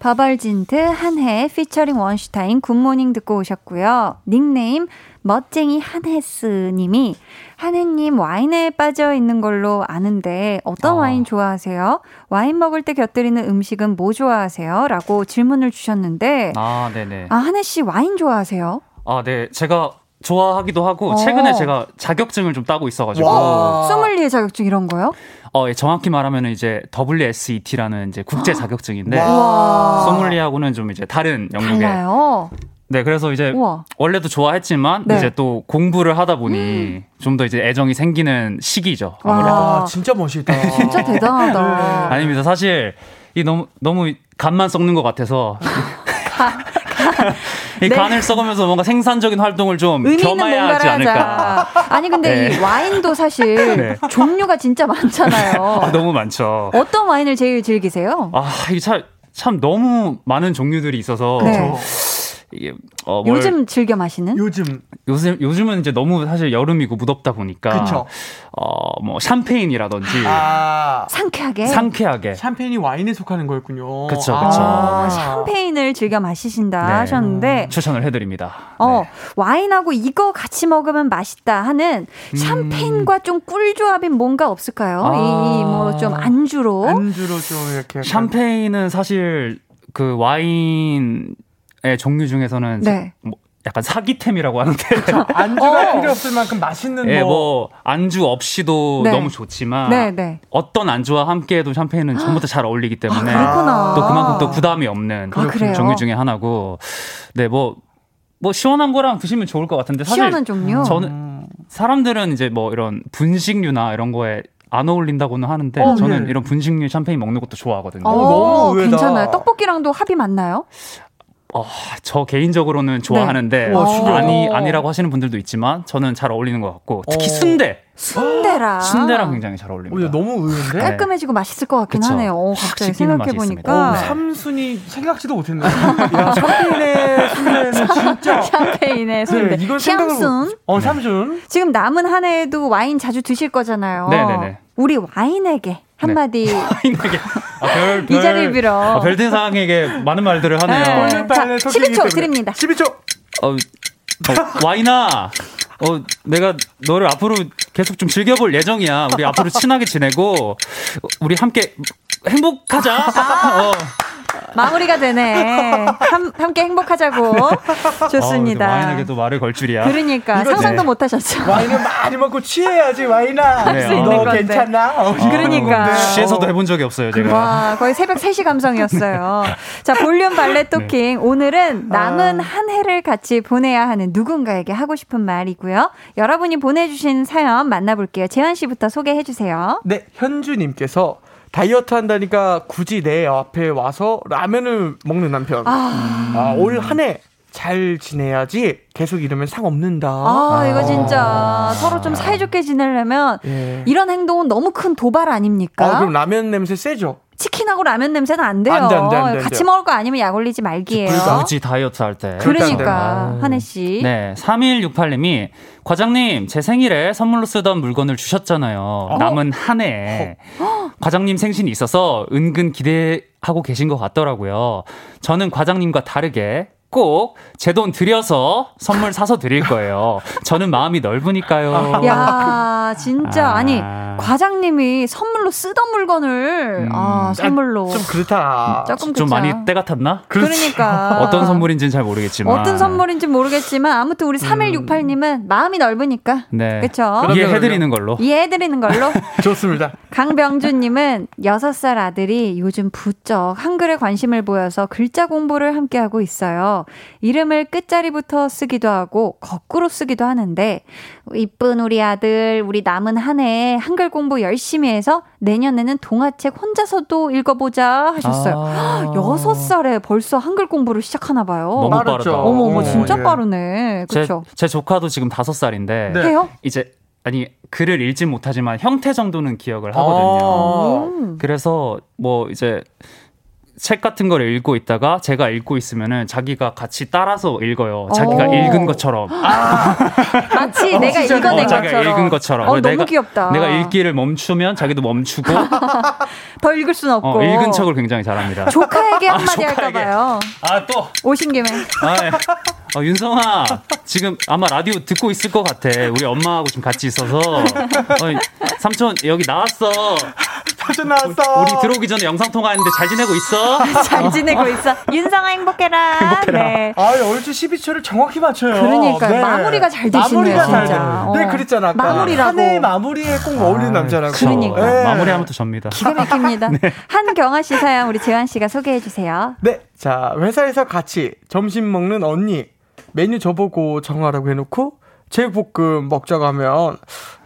버벌진트 한해 피처링 원슈타인 Good Morning 듣고 오셨고요. 닉네임 멋쟁이 한해스 님이 한해님 와인에 빠져 있는 걸로 아는데 어떤 어. 와인 좋아하세요? 와인 먹을 때 곁들이는 음식은 뭐 좋아하세요? 라고 질문을 주셨는데 아, 네네. 아, 한혜 씨 와인 좋아하세요? 아, 네. 제가 좋아하기도 하고 어. 최근에 제가 자격증을 좀 따고 있어가지고 소믈리에 자격증 이런 거요? 어, 예, 정확히 말하면 이제 WSET라는 이제 국제 자격증인데 소믈리하고는 좀 이제 다른 영역에 달라요. 네, 그래서 이제 우와. 원래도 좋아했지만 네. 이제 또 공부를 하다 보니 음. 좀더 이제 애정이 생기는 시기죠. 아무래도. 와, 진짜 멋있다. [LAUGHS] 진짜 대단하다. 네. 아닙니다. 사실 이 너무 너무 간만 썩는 것 같아서 이 네. 간을 썩으면서 뭔가 생산적인 활동을 좀 겸해야 하지 않을까. 하자. 아니 근데 네. 이 와인도 사실 [LAUGHS] 네. 종류가 진짜 많잖아요. 아, 너무 많죠. 어떤 와인을 제일 즐기세요? 아 이게 참, 참 너무 많은 종류들이 있어서. 네. 이게 어, 요즘 즐겨 마시는? 요즘 요즘 요즘은 이제 너무 사실 여름이고 무덥다 보니까 그쵸. 어뭐 샴페인이라든지 아~ 상쾌하게 상쾌하게 샴페인이 와인에 속하는 거였군요. 그렇죠, 그렇죠. 아~ 샴페인을 즐겨 마시신다 네. 하셨는데 추천을 해드립니다. 어 네. 와인하고 이거 같이 먹으면 맛있다 하는 음. 샴페인과 좀 꿀조합인 뭔가 없을까요? 아~ 이뭐 좀 안주로 안주로 좀 이렇게 샴페인은 사실 그 와인 의 종류 중에서는 네. 뭐 약간 사기템이라고 하는데 [LAUGHS] 안주가 어. 필요 없을 만큼 맛있는 예, 뭐. 뭐 안주 없이도 네. 너무 좋지만 네, 네. 어떤 안주와 함께해도 샴페인은 전부 다 잘 어울리기 때문에 아, 또 그만큼 또 부담이 없는 아, 종류 중에 하나고 네뭐뭐 뭐 시원한 거랑 드시면 좋을 것 같은데 사실 시원한 종류 저는 사람들은 이제 뭐 이런 분식류나 이런 거에 안 어울린다고는 하는데 어, 저는 네. 이런 분식류 샴페인 먹는 것도 좋아하거든요. 어, 너무 의외다. 괜찮아요. 떡볶이랑도 합이 맞나요? 어, 저 개인적으로는 좋아하는데 네. 와, 아니 아니라고 하시는 분들도 있지만 저는 잘 어울리는 것 같고 특히 어. 순대 순대랑 순대랑 굉장히 잘 어울립니다. 오, 너무 의외인데 깔끔해지고 맛있을 것 같긴 그쵸. 하네요. 오, 갑자기 생각해 보니까 삼순이 생각지도 못했네. 야 샴페인의 순대는 진짜 [LAUGHS] 샴페인의 순대. 네, 이건 샴순. 어 삼순. 지금 남은 한 해에도 와인 자주 드실 거잖아요. 네네네. 우리 와인에게 한마디 네. [LAUGHS] 아, 별, 별, [LAUGHS] 이 자리를 빌어 아, 별 대상에게 많은 말들을 하네요. 네. 자, 12초 드립니다. 12초. 어, 어, 와인아. 어, 내가 너를 앞으로 계속 좀 즐겨볼 예정이야. 우리 앞으로 친하게 지내고, 우리 함께 행복하자. 아. 어. 마무리가 되네. 함, 함께 행복하자고. 좋습니다. 어, 와인에게도 말을 걸 줄이야. 그러니까 상상도 네. 못 하셨죠. 와인은 많이 먹고 취해야지 와인아. 네, 너 괜찮나? 어, 그러니까. 취해서도 해본 적이 없어요, 제가. 와, 거의 새벽 3시 감성이었어요. 자, 볼륨 발레 토킹. 네. 오늘은 남은 아. 한 해를 같이 보내야 하는 누군가에게 하고 싶은 말이고요. 여러분이 보내주신 사연 만나볼게요. 재환 씨부터 소개해 주세요. 네, 현주님께서 다이어트 한다니까 굳이 내 앞에 와서 라면을 먹는 남편. 아, 아 올 한 해 잘 지내야지 계속 이러면 상 없는다. 아, 이거 진짜 서로 좀 사이좋게 지내려면 예. 이런 행동은 너무 큰 도발 아닙니까? 아, 그럼 라면 냄새 세죠? 치킨하고 라면 냄새는 안 돼요. 안 돼, 안 돼, 안 돼, 같이 먹을 거 아니면 약 올리지 말기예요. 굳이 다이어트 할 때. 그러니까 한혜 씨. 네, 3168님이 과장님 제 생일에 선물로 쓰던 물건을 주셨잖아요. 어? 남은 한 해. 어? 과장님 생신이 있어서 은근 기대하고 계신 것 같더라고요. 저는 과장님과 다르게 꼭 제 돈 들여서 선물 사서 드릴 거예요. 저는 마음이 넓으니까요. [LAUGHS] 야, 진짜 아. 아니 과장님이 선물로 쓰던 물건을 음. 아 선물로 좀 그렇다. 조금 좀 많이 때 같았나? 그러니까 [LAUGHS] 어떤 선물인지는 잘 모르겠지만 어떤 선물인지 모르겠지만 아무튼 우리 3168 님은 음. 마음이 넓으니까 네. 그렇죠. 이해해 드리는 걸로 이해해 드리는 걸로 [LAUGHS] 좋습니다. 강병준 님은 6살 아들이 요즘 부쩍 한글에 관심을 보여서 글자 공부를 함께 하고 있어요. 이름을 끝자리부터 쓰기도 하고 거꾸로 쓰기도 하는데 이쁜 우리 아들 우리 남은 한 해 한글 공부 열심히 해서 내년에는 동화책 혼자서도 읽어보자 하셨어요. 여섯 아~ 살에 벌써 한글 공부를 시작하나 봐요. 너무 빠르죠. 어머 어머 진짜 예. 빠르네. 그렇죠. 제, 제 조카도 지금 다섯 살인데 네. 해요? 이제 아니 글을 읽진 못하지만 형태 정도는 기억을 하거든요. 아~ 그래서 뭐 이제 책 같은 걸 읽고 있다가 제가 읽고 있으면은 자기가 같이 따라서 읽어요. 자기가 오. 읽은 것처럼. 아, [LAUGHS] 마치 어, 내가 읽어낸 어, 것처럼. 읽은 것처럼. 어, 내가, 귀엽다. 내가 읽기를 멈추면 자기도 멈추고. [LAUGHS] 더 읽을 순 없고. 어, 읽은 척을 굉장히 잘합니다. 조카에게 아, 한마디 아, 할까봐요. 아 또. 오신 김에. 아, 네. 어, 윤성아 지금 아마 라디오 듣고 있을 것 같아. 우리 엄마하고 지금 같이 있어서. 어, 삼촌 여기 나왔어. 삼촌 나왔어. 우리 들어오기 전에 영상 통화했는데 잘 지내고 있어? [LAUGHS] 잘 지내고 있어. 윤성아 행복해라. 행복해라. 네. 아 얼추 12초를 정확히 맞춰요. 그러니까 네. 마무리가 잘 되시네요. 마무리가 진짜. 잘 돼. 네 그랬잖아. 아까. 마무리라고. 한해 마무리에 꼭 어울리는 아, 남자라고. 그러니까 네. 마무리하면 또 접니다. 기가 막힙니다. [LAUGHS] 네. 한경아 씨 사연 우리 재환 씨가 소개해 주세요. 네. 자 회사에서 같이 점심 먹는 언니 메뉴 저보고 정하라고 해놓고 제육볶음 먹자고 하면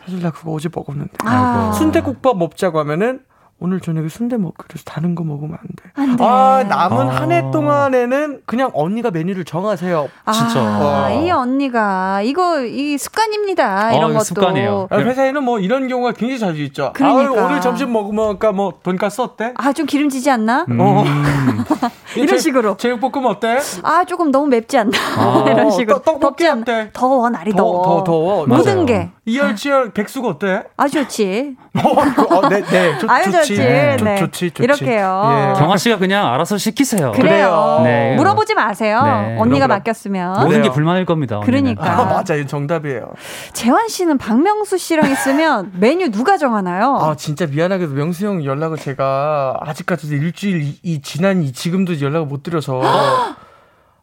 사실 나 그거 어제 먹었는데 아. 순대국밥 먹자고 하면은 오늘 저녁에 순대 먹, 그래서 다른 거 먹으면 안 돼. 안 돼. 아, 남은 아. 한해 동안에는 그냥 언니가 메뉴를 정하세요. 아, 진짜. 어. 이 언니가, 이거, 이 습관입니다. 이런 어, 것도. 습관이에요. 아, 회사에는 뭐 이런 경우가 굉장히 자주 있죠. 그러니까. 아, 오늘 점심 먹으면, 뭐, 돈가스 어때? 아, 좀 기름지지 않나? 음. 어. [LAUGHS] 이런 제, 식으로. 제육볶음 어때? 아, 조금 너무 맵지 않나? 아. [LAUGHS] 이런 식으로. 떡, 떡볶이 어때? 더워, 날이 더워. 더, 더 더워. 모든 맞아요. 게. 이열치열 백숙 어때? 아, 좋지. [LAUGHS] 어, 어, 네, 네. 좋, 아유, 좋지. 네. 좋, 좋지, 좋지. 이렇게요. 예. 경아 씨가 그냥 알아서 시키세요. 그래요. 네. 물어보지 마세요. 네. 언니가 맡겼으면. 모든 게 불만일 겁니다. 그러니까. 아, 맞아요. 정답이에요. 재환 씨는 박명수 씨랑 있으면 [LAUGHS] 메뉴 누가 정하나요? 아, 진짜 미안하게도 명수 형 연락을 제가 아직까지도 일주일 이, 이 지난 이 지금도 연락을 못 드려서 [GASPS]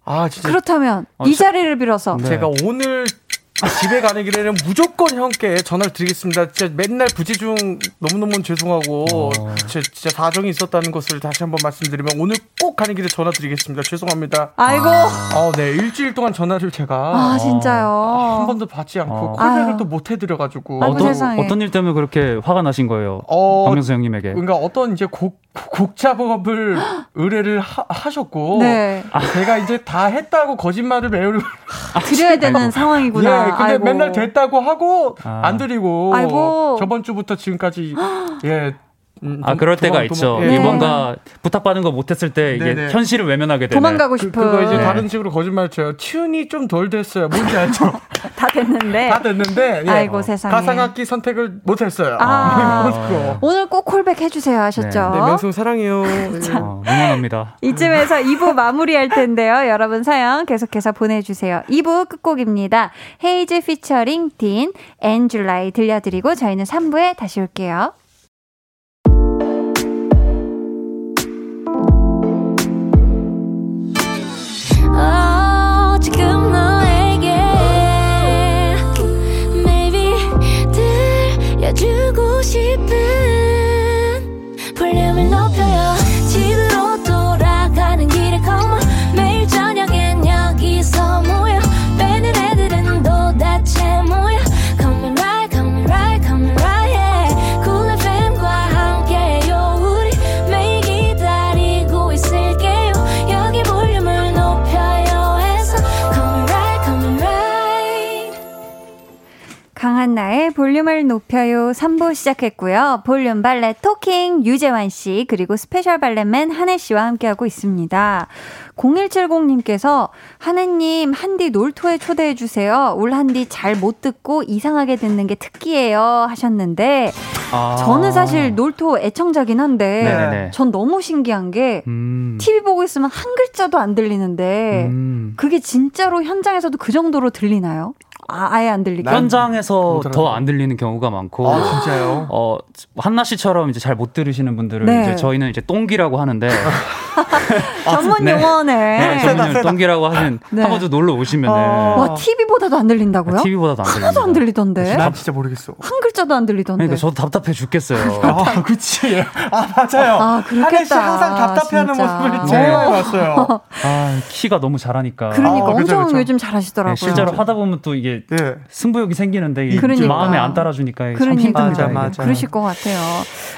아, 진짜. 그렇다면 아, 이 자리를 빌어서 네. 제가 오늘 집에 가는 길에는 무조건 형께 전화를 드리겠습니다. 진짜 맨날 부재중 너무너무 죄송하고 어. 제, 진짜 사정이 있었다는 것을 다시 한번 말씀드리면 오늘 꼭 가는 길에 전화 드리겠습니다. 죄송합니다. 아이고. 아, 네. 일주일 동안 전화를 제가 아, 진짜요. 아, 한 번도 받지 않고 어. 콜백을 또 못 해드려가지고 어떤, 어떤 일 때문에 그렇게 화가 나신 거예요? 어, 박명수 형님에게. 그러니까 어떤 이제 곡 곡 작업을 [GASPS] 의뢰를 하, 셨고 네. 제가 이제 다 했다고 거짓말을 매우 드려야 되는 상황이구나. 예, 근데 아이고. 맨날 됐다고 하고 아. 안 드리고 아이고. 저번 주부터 지금까지 [GASPS] 예 음, 아 그럴 도망, 때가 도망, 있죠. 네. 뭔가 부탁받은 거 못했을 때 이게 네네. 현실을 외면하게 되네. 도망가고 싶은. 그, 거 이제 네. 다른 식으로 거짓말 쳐요. 튠이 좀 덜 됐어요. 뭔지 [LAUGHS] 알죠? 다 됐는데. 다 됐는데. 예. 아이고 세상에. 가상악기 선택을 못했어요. 아, [LAUGHS] 오늘 꼭 callback 해주세요 하셨죠? 네, 네 명수 사랑해요. [LAUGHS] 어, 응원합니다. 이쯤에서 2부 마무리할 텐데요. 여러분 사연 계속해서 보내주세요. 2부 끝곡입니다. 헤이즈 피처링 딘, And July 들려드리고 저희는 3부에 다시 올게요. 볼륨을 높여요 3부 시작했고요. 볼륨 valet talking 유재환 씨 그리고 special valet man 한해 씨와 함께하고 있습니다. 0170님께서 한해님 한디 놀토에 초대해 주세요. 울 한디 잘 못 듣고 이상하게 듣는 게 특기예요 하셨는데 아. 저는 사실 놀토 애청자긴 한데 네네네. 전 너무 신기한 게 음. TV 보고 있으면 한 글자도 안 들리는데 음. 그게 진짜로 현장에서도 그 정도로 들리나요? 아, 아예 안 들리게. 현장에서 더 안 들리는 경우가 많고. 아, 진짜요? 어, 한나 씨처럼 이제 잘 못 들으시는 분들은 네. 이제 저희는 이제 똥기라고 하는데. [LAUGHS] 전문 용어네. 네, 전문 용어 똥기라고 하신 네. 한 번도 놀러 오시면은. 어. 와, TV보다도 안 들린다고요? 아, TV보다도 안 들린다. 하나도 안 들리던데. 난 진짜 모르겠어. 한 글자도 안 들리던데. 그러니까 저도 답답해 죽겠어요. [LAUGHS] 아, 그치. 아, 맞아요. 아, 그렇겠다. 항상 답답해하는 모습을 제일 많이 봤어요. 아, 키가 너무 잘하니까. 그러니까 아, 엄청 그쵸, 그쵸. 요즘 잘하시더라고요. 네, 실제로 하다 보면 또 이게 네. 승부욕이 생기는데 그러니까. 마음에 안 따라주니까 그러니까. 참 힘듭니다. 맞아, 맞아. 그러실 것 같아요.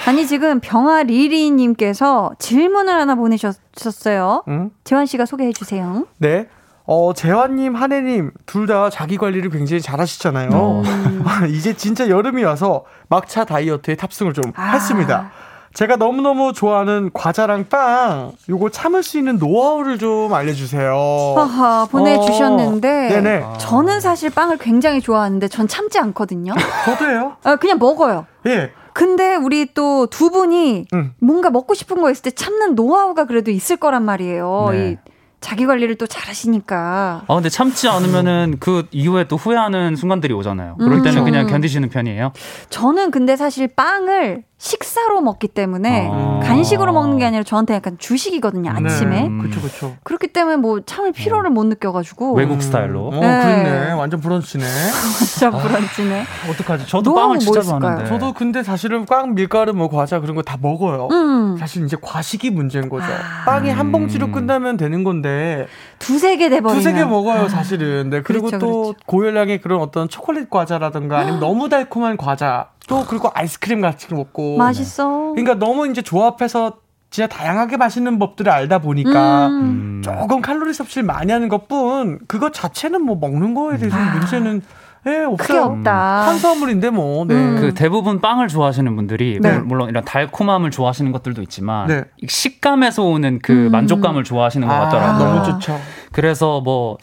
아니 지금 병아 리리님께서 질문을 하나 보내셨어요. 응? 재환 씨가 소개해 주세요. 네. 어, 재환님, 한혜님, 둘 다 자기 관리를 굉장히 잘 하시잖아요. 음. [LAUGHS] 이제 진짜 여름이 와서 막차 다이어트에 탑승을 좀 아. 했습니다. 제가 너무너무 좋아하는 과자랑 빵, 요거 참을 수 있는 노하우를 좀 알려주세요. 하하, 보내주셨는데. 어, 네네. 저는 사실 빵을 굉장히 좋아하는데 전 참지 않거든요. [LAUGHS] 저도요? 아, 그냥 먹어요. 예. 근데 우리 또 두 분이 음. 뭔가 먹고 싶은 거 있을 때 참는 노하우가 그래도 있을 거란 말이에요. 네. 이 자기 관리를 또 잘하시니까. 아 근데 참지 않으면은 그 이후에 또 후회하는 순간들이 오잖아요. 그럴 때는 음. 그냥 견디시는 편이에요? 저는 근데 사실 빵을 식사로 먹기 때문에 아. 간식으로 먹는 게 아니라 저한테 약간 주식이거든요 네. 아침에. 네. 그렇죠, 그렇죠. 그렇기 때문에 뭐 참을 필요를 어. 못 느껴가지고 외국 스타일로. 음. 어, 네. 그렇네. 완전 브런치네. [LAUGHS] 완전 브런치네. 아, 어떡하지? 저도 빵을 진짜 좋아하는데. 저도 근데 사실은 빵, 밀가루, 뭐 과자 그런 거 다 먹어요. 음. 사실 이제 과식이 문제인 거죠. 아. 빵이 한 봉지로 음. 끝나면 되는 건데 두세 개 돼버리면 두세 개 먹어요 사실은. 네 그리고 그렇죠, 또 그렇죠. 고열량의 그런 어떤 초콜릿 과자라든가 아니면 너무 달콤한 과자 또 그리고 아이스크림 같이 먹고 맛있어. 그러니까 너무 이제 조합해서 진짜 다양하게 맛있는 법들을 알다 보니까 음. 조금 칼로리 섭취를 많이 하는 것뿐 그것 자체는 뭐 먹는 거에 대해서 아. 문제는 예, 없어요. 없다. 탄수화물인데 뭐. 네. 음. 그 대부분 빵을 좋아하시는 분들이 네. 물론 이런 달콤함을 좋아하시는 것들도 있지만 네. 식감에서 오는 그 음. 만족감을 좋아하시는 것 아, 같더라고요. 너무 좋죠. 그래서 뭐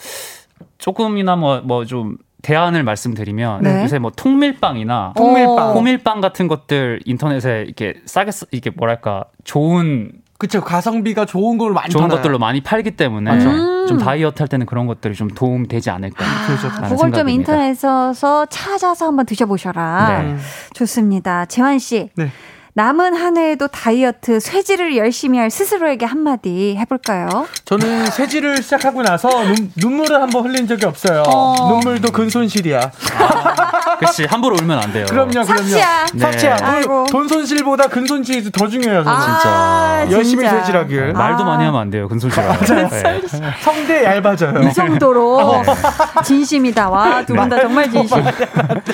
조금이나 뭐 뭐 좀 대안을 말씀드리면 네. 요새 뭐 통밀빵이나 통밀빵, 호밀빵 같은 것들 인터넷에 이렇게 싸게 이게 뭐랄까 좋은 그쵸 가성비가 좋은 걸 많이 좋은 팔아요. 것들로 많이 팔기 때문에 음. 좀 다이어트 할 때는 그런 것들이 좀 도움 되지 않을까. 아, 그렇죠. 그걸 좀 인터넷에서 찾아서 한번 드셔보셔라. 네. 좋습니다. 재환 씨. 네. 남은 한 해에도 다이어트, 쇠질을 열심히 할 스스로에게 한마디 해볼까요? 저는 쇠질을 시작하고 나서 눈, 물을 한번 흘린 적이 없어요. 어... 눈물도 근손실이야. 아, 그렇지 함부로 울면 안 돼요. 그럼요, 그럼요. 삭치야. 네. 삭치야. 돈, 돈 손실보다 근손실이 더 중요해요. 저는. 아, 진짜. 열심히 쇠질하길. 아. 말도 많이 하면 안 돼요. 근손실. 네. 성대 얇아져요. 이 정도로 진심이다. 와, 두 분 다 정말 진심.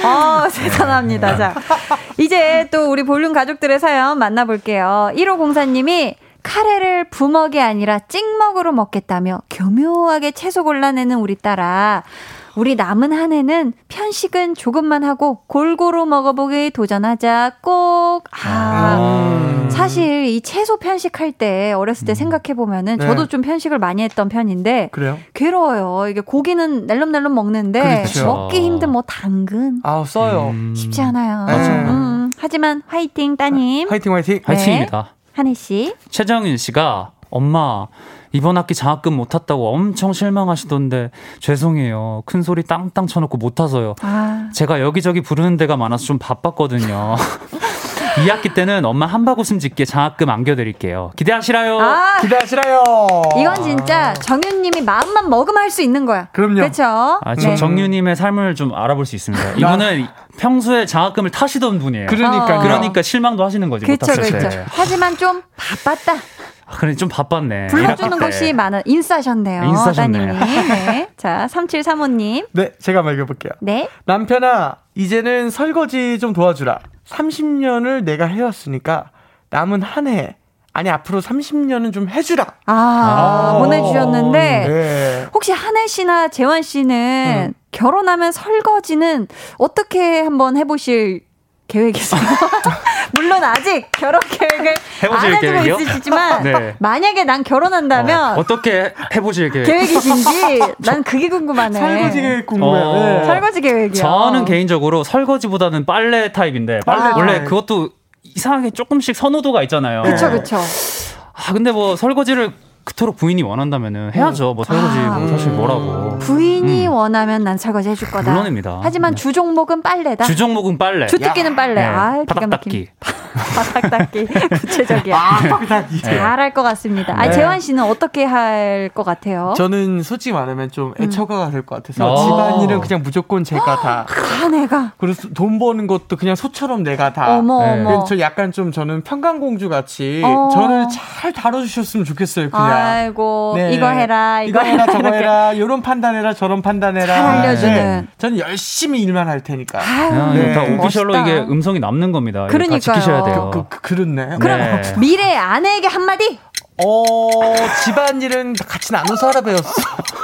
아, 세상합니다. 자, 이제 또 우리 볼륨 가족들 분들의 사연 만나볼게요. 1호 공사님이 카레를 부먹이 아니라 찍먹으로 먹겠다며 교묘하게 채소 골라내는 우리 딸아. 우리 남은 한 해는 편식은 조금만 하고 골고루 먹어보기 도전하자 꼭. 아, 음. 사실 이 채소 편식할 때 어렸을 때 음. 생각해 보면은 네. 저도 좀 편식을 많이 했던 편인데 그래요? 괴로워요. 이게 고기는 낼름낼름 먹는데 그렇죠. 먹기 힘든 뭐 당근. 아 써요. 음. 쉽지 않아요. 음. 하지만 화이팅 따님. 화이팅 화이팅. 네. 화이팅입니다. 한혜 씨. 최정윤 씨가 엄마 이번 학기 장학금 못 탔다고 엄청 실망하시던데 죄송해요. 큰 소리 땅땅 쳐놓고 못 타서요. 아. 제가 여기저기 부르는 데가 많아서 좀 바빴거든요. [LAUGHS] 2학기 때는 엄마 한바구음 짓게 장학금 안겨드릴게요. 기대하시라요. 아, 기대하시라요. 이건 진짜 정윤님이 마음만 먹으면 할 수 있는 거야. 그럼요. 그렇죠. 아, 네. 정윤님의 삶을 좀 알아볼 수 있습니다. 이분은 평소에 장학금을 타시던 분이에요. 그러니까 어. 그러니까 실망도 하시는 거지. 그렇죠, 그렇죠. 하지만 좀 바빴다. 아, 그래 좀 바빴네. 불러주는 것이 많아 인싸셨네요. 인싸셨네요. 네. [LAUGHS] 자, 3735님. 네, 제가 한번 읽어볼게요. 네. 남편아, 이제는 설거지 좀 도와주라. 30년을 내가 해왔으니까 남은 한 해 아니 앞으로 30년은 좀 해주라. 아, 아~ 보내주셨는데 네. 혹시 한혜 씨나 재환 씨는 음. 결혼하면 설거지는 어떻게 한번 해보실 계획이세요? [LAUGHS] 물론 아직 결혼 계획을 [LAUGHS] 안 해두고 계획이요? 있으시지만 네. 만약에 난 결혼한다면 어, 떻게 해보실 계획? 계획이신지 [LAUGHS] 난 그게 궁금하네. 설거지 계획 궁금해요. 어, 네. 설거지 계획이요. 저는 개인적으로 설거지보다는 빨래 타입인데 빨래 아. 원래 그것도 이상하게 조금씩 선호도가 있잖아요. 그렇죠, 그렇죠. 아 근데 뭐 설거지를 그토록 부인이 원한다면은 해야죠. 뭐 설거지 아, 뭐 사실 뭐라고. 부인이 음. 원하면 난 설거지 해줄 거다. 물론입니다. 하지만 네. 주 종목은 빨래다. 주 종목은 빨래. 주특기는 빨래. 네. 아, 바닥 닦기. [LAUGHS] 바닥 닦기. 구체적이야. 아, 닦기. 잘할 것 같습니다. 아, 네. 재환 씨는 어떻게 할 것 같아요? 저는 솔직히 말하면 좀 음. 애처가 될 것 같아서 음. 집안일은 그냥 무조건 제가 다. [GASPS] 다 내가. 그리고 돈 버는 것도 그냥 소처럼 내가 다. 어머, 네. 어머. 저 약간 좀 저는 평강공주 같이 어. 저를 잘 다뤄주셨으면 좋겠어요. 그냥. 아이고. 네. 이거 해라, 이거, 이거 해라, 저거 해라, [LAUGHS] 요런 판단해라, 저런 판단해라. 잘 알려주는. 네. 저는 열심히 일만 할 테니까. 아유, 네. 다 오피셜로 멋있다. 이게 음성이 남는 겁니다. 그러니까 지 키셔야 돼요. 그, 그, 그 렇네 그럼 네. 미래 아내에게 한마디? 어, 집안일은 같이 나눠서 하라 배웠어.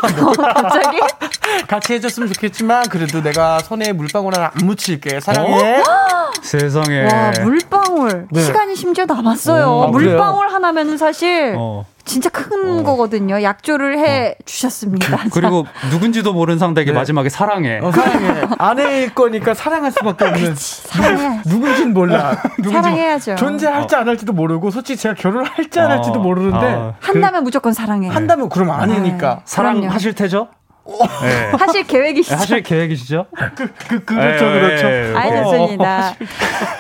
갑자기? [LAUGHS] 같이 해줬으면 좋겠지만, 그래도 내가 손에 물방울 하나 안 묻힐게. 사랑해. 어? [GASPS] 세상에. 와, 물방울. 네. 시간이 심지어 남았어요. 오, 아, 물방울 하나면은 사실. 어. 진짜 큰 어. 거거든요. 약조를 해 어. 주셨습니다. 그, 리고 [LAUGHS] 누군지도 모르는 상대에게 네. 마지막에 사랑해. 어, 사랑해. 아내일 거니까 사랑할 수밖에 없는. 사랑해. 누군진 몰라. [LAUGHS] 누군지 사랑해야죠. 존재할지 안 할지도 모르고 솔직히 제가 결혼할지 안 할지도 어. 모르는데 어. 한다면 그, 무조건 사랑해. 한다면 그럼 아니니까. 네. 사랑하실 테죠? 네. 하실 계획이시죠? 하실 계획이시죠? 그, 그, 그렇죠, 네, 그렇죠. 네, 알겠습니다.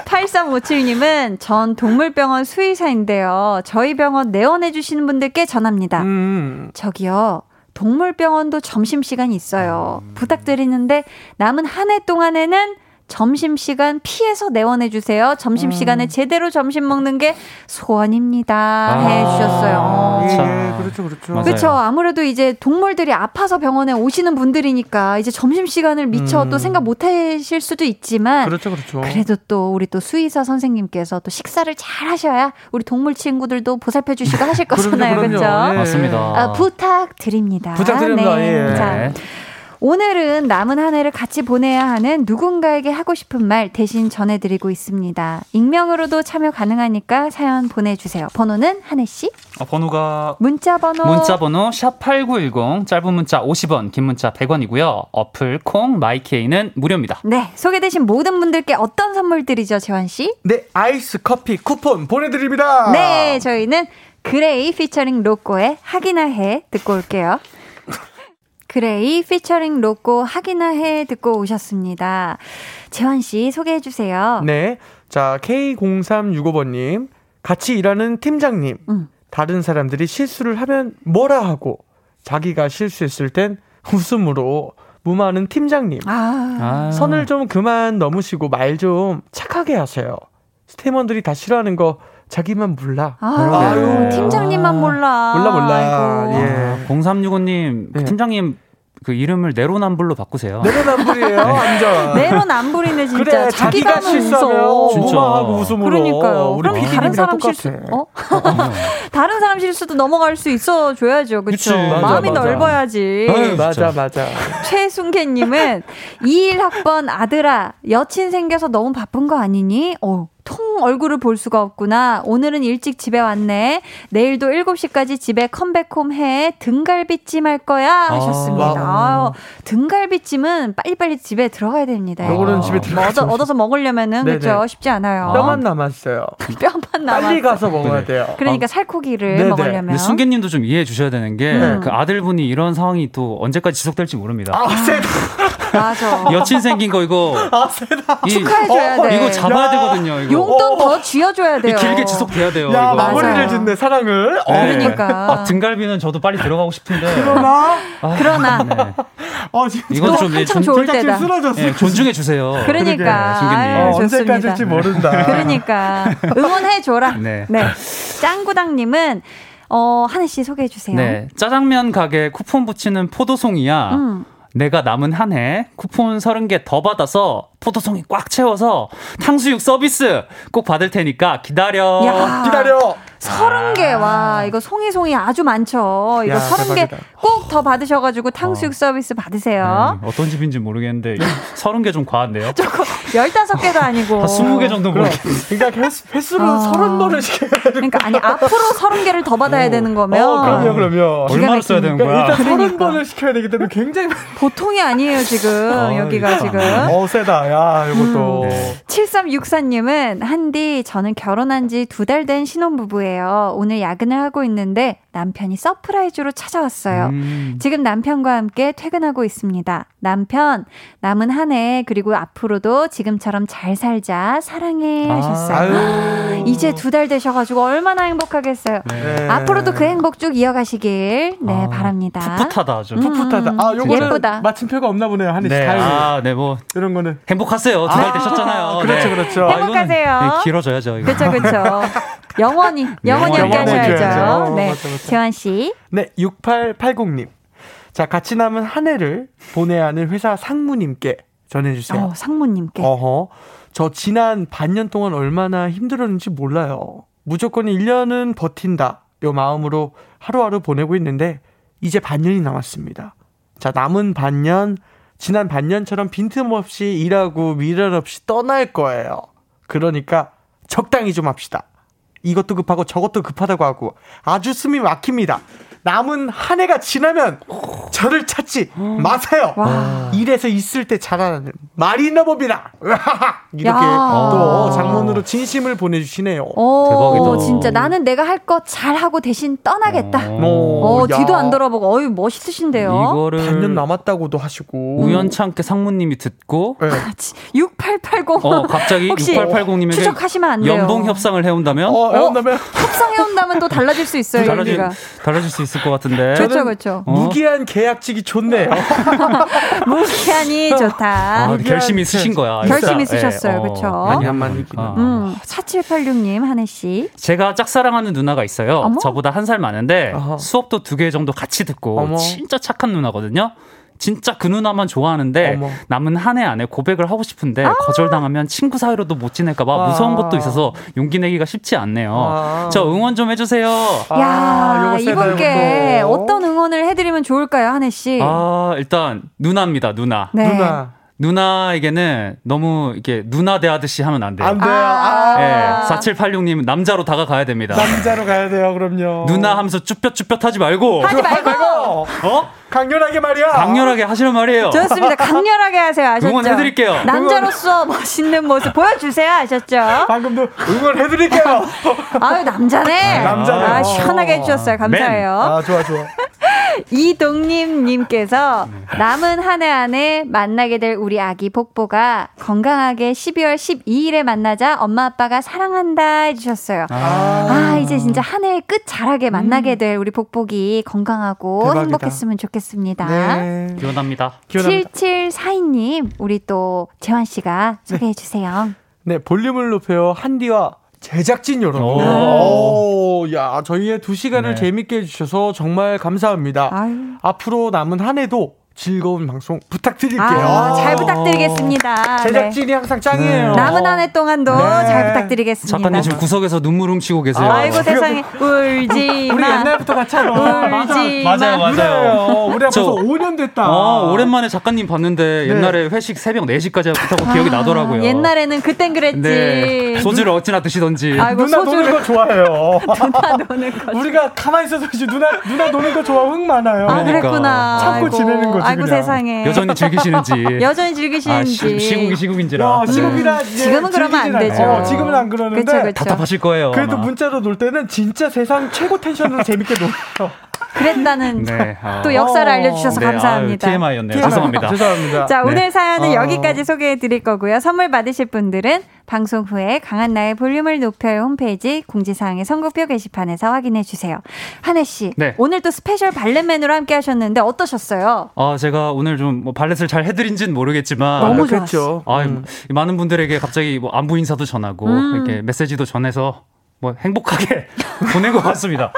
8357님은 전 동물병원 수의사인데요. 저희 병원 내원해주시는 분들께 전합니다. 음. 저기요. 동물병원도 점심시간이 있어요. 음. 부탁드리는데 남은 한 해 동안에는 점심시간 피해서 내원해주세요. 점심시간에 음. 제대로 점심 먹는 게 소원입니다. 아. 해주셨어요. 예, 그렇죠, 그렇죠. 그렇죠. 아무래도 이제 동물들이 아파서 병원에 오시는 분들이니까 이제 점심시간을 미처 음. 또 생각 못 하실 수도 있지만. 그렇죠, 그렇죠. 그래도 또 우리 또 수의사 선생님께서 또 식사를 잘 하셔야 우리 동물 친구들도 보살펴 주시고 하실 [LAUGHS] 거잖아요. 그렇죠? 예. 맞습니다. 아, 부탁드립니다. 부탁드립니다. 네. 예. 자. 오늘은 남은 한 해를 같이 보내야 하는 누군가에게 하고 싶은 말 대신 전해드리고 있습니다. 익명으로도 참여 가능하니까 사연 보내주세요. 번호는 한해 씨? 어, 번호가 문자 번호 문자 번호 샵 #8910 짧은 문자 50원, 긴 문자 100원이고요. 어플 콩 마이케이는 무료입니다. 네, 소개되신 모든 분들께 어떤 선물 드리죠, 재환 씨? 네, 아이스 커피 쿠폰 보내드립니다. 네, 저희는 그레이 피처링 로꼬의 하기나 해 듣고 올게요. 그레이 피처링 로꼬 하기나 해 듣고 오셨습니다. 재환 씨 소개해 주세요. 네. 자, K0365번 님. 같이 일하는 팀장님. 음. 다른 사람들이 실수를 하면 뭐라 하고 자기가 실수했을 땐 웃음으로 무마하는 팀장님. 아. 아. 선을 좀 그만 넘으시고 말 좀 착하게 하세요. 스태머들이 다 싫어하는 거 자기만 몰라. 아, 유 팀장님만 몰라. 몰라, 몰라. 아이고. 예. 0365님, 네. 팀장님 그 이름을 내로남불로 바꾸세요. 내로남불이에요, 완전. [LAUGHS] 내로남불이네 진짜. 그래, 자기가 실수하면 진짜 하고 웃음으로. 그러니까요. 그럼 다른 사람 똑같아. 실수, 어? [LAUGHS] 다른 사람 실수도 넘어갈 수 있어 줘야죠, 그렇죠? 마음이 맞아. 넓어야지. 어, 맞아, 맞아. 최순계님은 [LAUGHS] 21학번 아들아 여친 생겨서 너무 바쁜 거 아니니? 어. 통 얼굴을 볼 수가 없구나. 오늘은 일찍 집에 왔네. 내일도 7시까지 집에 컴백홈 해. 등갈비찜 할 거야. 하셨습니다. 아, 등갈비찜은 빨리빨리 집에 들어가야 됩니다. 요거는 집에 들어가 얻어, 얻어서 먹으려면은 그렇죠. 쉽지 않아요. 뼈만 남았어요. [LAUGHS] 뼈만 남았어. 빨리 가서 먹어야 네. 돼요. 그러니까 아. 살코기를 네네. 먹으려면. 순계 님도 좀 이해해 주셔야 되는 게그 음. 그 아들분이 이런 상황이 또 언제까지 지속될지 모릅니다. 아, 세다. 맞아. [LAUGHS] 여친 생긴 거 이거 아, 세다. 축하해줘야 어, 돼. 이거 잡아야 야. 되거든요. 이거. 용돈 더 쥐어줘야 돼요. 길게 지속돼야 돼요. 야, 이거. 마무리를 짓네, 사랑을. 네. 그러니까. 아, 등갈비는 저도 빨리 들어가고 싶은데. 그러나? 아, 그러나. 네. 어, 진짜. 이건 좀 한참 존, 좋을 때다. 네, 존중해 주세요. [LAUGHS] 그러니까. 아, 어, 언제까지일지 모른다. [LAUGHS] 그러니까. 응원해 줘라. 네. 네. 짱구당님은 어, 한해 씨 소개해 주세요. 네. 짜장면 가게 쿠폰 붙이는 포도송이야. 음. 내가 남은 한 해 쿠폰 30개 더 받아서 포도송이 꽉 채워서 탕수육 서비스 꼭 받을 테니까 기다려. 야, 기다려. 서른 개. 와, 이거 송이송이 아주 많죠. 이거 서른 개 꼭 더 받으셔가지고 탕수육 어. 서비스 받으세요. 네, 어떤 집인지 모르겠는데 서른 개 좀 과한데요? [LAUGHS] 조금 열다섯 개도 아니고. 한 스무 개 정도 그럼, 그러니까 횟수, 횟수로 아. 서른 번을 시켜야 되 그러니까 아니 앞으로 서른 개를 더 받아야 되는 거면. 어, 그럼요, 그럼요. 얼마나 써야 되는 거야? 일단 서른 그러니까. 번을 시켜야 되기 때문에 굉장히 보통이 아니에요 지금 아, 여기가 지금. 어 세다. 야 이것도. 음. 네. 7364님은 한디 저는 결혼한 지 두 달 된 신혼부부예요. 오늘 야근을 하고 있는데 남편이 surprise로 찾아왔어요. 음. 지금 남편과 함께 퇴근하고 있습니다. 남편, 남은 한 해, 그리고 앞으로도 지금처럼 잘 살자, 사랑해 아, 하셨어요. 아, [GASPS] 이제 두 달 되셔가지고 얼마나 행복하겠어요. 네. 앞으로도 그 행복 쭉 이어가시길, 네, 아, 바랍니다. 풋풋하다, 좀. 음, 풋풋하다. 아, 요거는 예쁘다. 마침표가 없나 보네요, 씨. 네. 아, 네, 뭐. 이런 거는. 행복 하세요. 두달 되셨잖아요. 그렇죠, 네. 그렇죠. 행복하세요. 아, 길어져야죠. 그렇죠, 그렇죠. [LAUGHS] 영원히, 영원히 함께 하셔야죠. 네. 재환 씨. 네, 6880님. 자, 같이 남은 한 해를 보내야 하는 회사 상무님께 전해주세요. 어, 상무님께. 어허. 저 지난 반년 동안 얼마나 힘들었는지 몰라요. 무조건 1년은 버틴다. 요 마음으로 하루하루 보내고 있는데, 이제 반년이 남았습니다. 자, 남은 반년, 지난 반년처럼 빈틈없이 일하고 미련 없이 떠날 거예요. 그러니까 적당히 좀 합시다. 이것도 급하고 저것도 급하다고 하고 아주 숨이 막힙니다. 남은 한 해가 지나면 저를 찾지 마세요. 와. 일에서 있을 때 잘하는 마리너법이다. [LAUGHS] 이렇게 야. 또 장문으로 진심을 보내주시네요. 대박이다. 진짜 나는 내가 할것 잘하고 대신 떠나겠다. 어, 어 뒤도 안 돌아보고 어이 멋있으신데요. 이거를 반년 남았다고도 하시고 우연찮게 상무님이 듣고 네. 6880 어, 갑자기 6880님에게 추적하시면 안 돼요. 연봉 협상을 해온다면 어, 해온다면 어? 협상해온다면 또 달라질 수 있어요. 달라질, 달라질 수 있어요. 있을 것 같은데. 그렇죠, 그렇죠. 어? 무기한 계약직이 좋네요. [LAUGHS] 무기한이 좋다. 아, 결심이 있으신 거야. 결심 있으셨어요, 네. 그렇죠. 많이 한만 어. 음, 4786님 한혜 씨. 제가 짝사랑하는 누나가 있어요. 어머? 저보다 한 살 많은데 어허. 수업도 두 개 정도 같이 듣고 어머. 진짜 착한 누나거든요. 진짜 그 누나만 좋아하는데 어머. 남은 한 해 안에 고백을 하고 싶은데 아~ 거절당하면 친구 사이로도 못 지낼까봐 아~ 무서운 것도 있어서 용기 내기가 쉽지 않네요. 아~ 저 응원 좀 해주세요. 야 아, 이분께 어떤 응원을 해드리면 좋을까요, 한혜 씨? 아 일단 누나입니다, 누나. 네. 누나. 누나에게는 너무 이렇게 누나 대하듯이 하면 안 돼요. 안 돼요. 아~ 네, 4786님 남자로 다가가야 됩니다. 남자로 가야 돼요, 그럼요. 누나 하면서 쭈뼛쭈뼛 하지 말고. 하지 말고. 어? 강렬하게 말이야. 강렬하게 하시는 말이에요. 좋습니다. 강렬하게 하세요. 아셨죠? 응원해드릴게요. 남자로서 멋있는 모습 보여주세요. 아셨죠? 방금도 응원해드릴게요. [LAUGHS] 아유, 남자네. 남자네. 아, 시원하게 해주셨어요. 감사해요. 아, 좋아, 좋아. [LAUGHS] 이동님님께서 남은 한 해 안에 만나게 될 우리 아기 복보가 건강하게 12월 12일에 만나자 엄마 아빠가 사랑한다 해주셨어요. 아, 아 이제 진짜 한 해의 끝 잘하게 만나게 음. 될 우리 복복이 건강하고 대박이다. 행복했으면 좋겠습니다. 네. 기원합니다. 7742님, 우리 또 재환씨가 네. 소개해주세요. 네, 볼륨을 높여요. 한디와 제작진 여러분. 오, 야, 저희의 두 시간을 네. 재밌게 해주셔서 정말 감사합니다. 아유. 앞으로 남은 한 해도 즐거운 방송 부탁드릴게요. 아, 잘 부탁드리겠습니다. 제작진이 네. 항상 짱이에요. 네. 남은 한 해 동안도 네. 잘 부탁드리겠습니다. 작가님 지금 구석에서 눈물 훔치고 계세요. 아이고 세상에 울지 마. 우리 옛날부터 같이 하러 울지 맞아요, 맞아요. 맞아요. 우리 벌써 5년 됐다. 어, 오랜만에 작가님 봤는데 네. 옛날에 회식 새벽 4시까지 하고 기억이 아, 나더라고요. 옛날에는 그땐 그랬지. 네. 소주를 어찌나 드시던지. 아이고, 누나 소주를... 노는 거 좋아해요. [LAUGHS] 누나 노는 거. 우리가 가만히 있어서 누나 누나 노는 거 좋아 흥 많아요. 아, 그랬구나. 참고 아이고. 지내는 거지. 아이고. 세상에. 여전히 즐기시는지. [LAUGHS] 여전히 즐기시는지. 아, 시, 국이 시국인지라. 어, 시국이라 네. 지금은 그러면 안 되죠. 어, 지금은 안 그러는데 그쵸, 그쵸. 답답하실 거예요. 그래도 아마. 문자로 놀 때는 진짜 세상 최고 텐션으로 재밌게 놀아요. 그랬다는 네, 어. 또 역사를 알려주셔서 네, 감사합니다. 아유, TMI였네요. 죄송합니다. 죄송합니다. 자, 오늘 네. 사연은 어. 여기까지 소개해 드릴 거고요. 선물 받으실 분들은 방송 후에 강한 나의 볼륨을 높여요 홈페이지 공지사항의 선곡표 게시판에서 확인해 주세요. 한해 씨, 네. 오늘 또 special valet man으로 함께 하셨는데 어떠셨어요? 아, 제가 오늘 좀 뭐 valet을 잘 해드린지는 모르겠지만 너무 좋았죠. 아, 음. 많은 분들에게 갑자기 뭐 안부 인사도 전하고 음. 이렇게 메시지도 전해서 뭐 행복하게 [LAUGHS] 보낸 것 같습니다.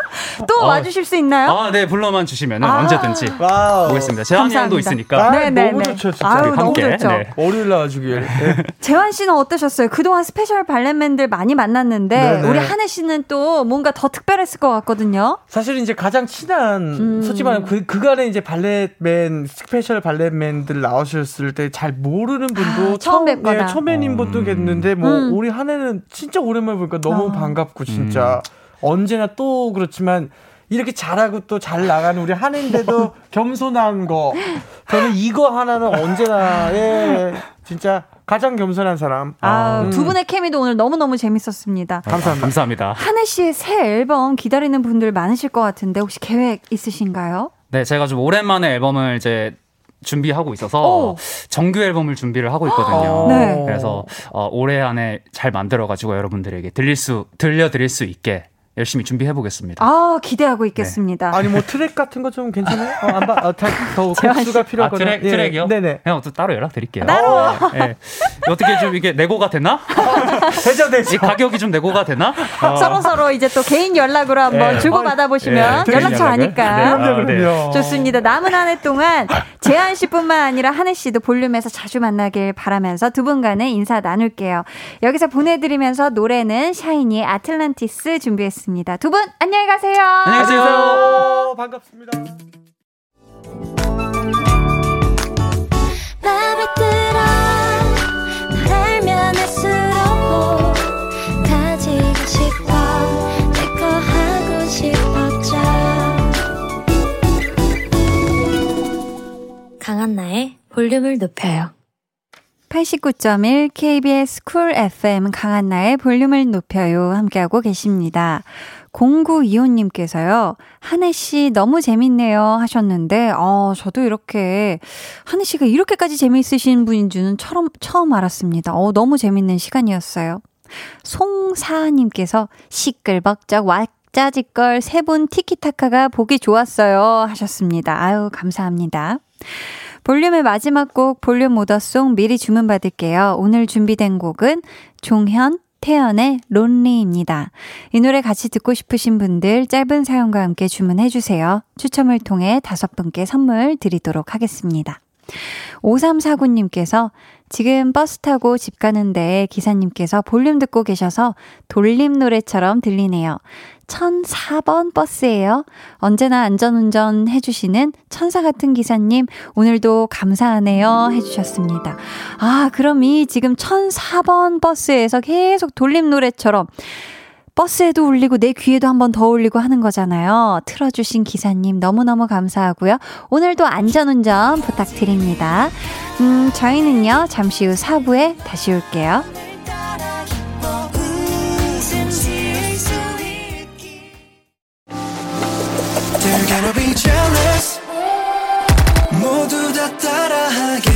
또 어, 와주실 수 있나요? 아, 네, 불러만 주시면 아~ 언제든지 wow. 오겠습니다. 재환 형도 있으니까. 아, 네, 네, 너무 네. 좋죠, 진짜. 아유, 함께. 너무 좋죠. 네. 월요일 나와주길. 네. 재환 씨는 어떠셨어요? 그동안 special valet man들 많이 만났는데 네네. 네. 우리 한해 씨는 또 뭔가 더 특별했을 것 같거든요. 사실 이제 가장 친한 음. 솔직히 말하면 그 그간에 이제 valet man special valet man들 나오셨을 때 잘 모르는 분도 아, 처음 뵙거나 네, 처음 뵙는 분도 계셨는데 뭐 음. 우리 한해는 진짜 오랜만에 보니까 너무 어. 반갑고 진짜. 음. 언제나 또 그렇지만 이렇게 잘하고 또 잘 나가는 우리 한해인데도 [LAUGHS] 겸손한 거. 저는 이거 하나는 언제나, 예, 진짜 가장 겸손한 사람. 아, 음. 두 분의 케미도 오늘 너무너무 재밌었습니다. 감사합니다. 감사합니다. 한해 씨의 새 앨범 기다리는 분들 많으실 것 같은데 혹시 계획 있으신가요? 네, 제가 좀 오랜만에 앨범을 이제 준비하고 있어서 오. 정규 앨범을 준비를 하고 있거든요. 네. 그래서 어, 올해 안에 잘 만들어가지고 여러분들에게 들릴 수 들려드릴 수 있게 열심히 준비해 보겠습니다. 아 기대하고 있겠습니다. 네. 아니 뭐 트랙 같은 거 좀 괜찮아요? 어, 안 봐. 어, 더 [LAUGHS] 곡수가 필요하거든요. 아, 트랙, 예. 트랙이요? 네네. 형또 따로 연락 드릴게요. 따로. 네. 네. 어떻게 좀 이게 내고가 되나? [LAUGHS] 되죠 되죠. 이 가격이 좀 내고가 되나? 어. 서로 서로 이제 또 개인 연락으로 한번 네. 주고 받아 보시면 네. 연락처 아니까. 네. 그럼요. 좋습니다. 남은 한 해 동안 재한 씨뿐만 아니라 한혜 씨도 볼륨에서 자주 만나길 바라면서 두 분간의 인사 나눌게요. 여기서 보내드리면서 노래는 샤이니의 아틀란티스 준비했습니다. 두 분 안녕히 가세요. 안녕히 가세요. 반갑습니다. 강한나의 볼륨을 높여요. 89.1 KBS 쿨 FM 강한나의 볼륨을 높여요. 함께하고 계십니다. 0925님께서요, 한혜씨 너무 재밌네요 하셨는데, 어, 저도 이렇게, 한혜씨가 이렇게까지 재미있으신 분인 줄은 처음, 처음 알았습니다. 어, 너무 재밌는 시간이었어요. 송사님께서 시끌벅적 왁자지껄 세 분 티키타카가 보기 좋았어요 하셨습니다. 아유, 감사합니다. 볼륨의 마지막 곡 볼륨 order song 미리 주문받을게요. 오늘 준비된 곡은 종현, 태연의 Lonely입니다. 이 노래 같이 듣고 싶으신 분들 짧은 사연과 함께 주문해주세요. 추첨을 통해 다섯 분께 선물 드리도록 하겠습니다. 5349님께서 지금 버스 타고 집 가는데 기사님께서 볼륨 듣고 계셔서 돌림 노래처럼 들리네요. 1004번 버스예요. 언제나 안전운전 해주시는 천사 같은 기사님, 오늘도 감사하네요. 해주셨습니다. 아, 그럼 이 지금 1004번 버스에서 계속 돌림 노래처럼 버스에도 울리고 내 귀에도 한 번 더 울리고 하는 거잖아요. 틀어주신 기사님 너무너무 감사하고요. 오늘도 안전운전 부탁드립니다. 음, 저희는요, 잠시 후 4부에 다시 올게요. 모두 다 따라하게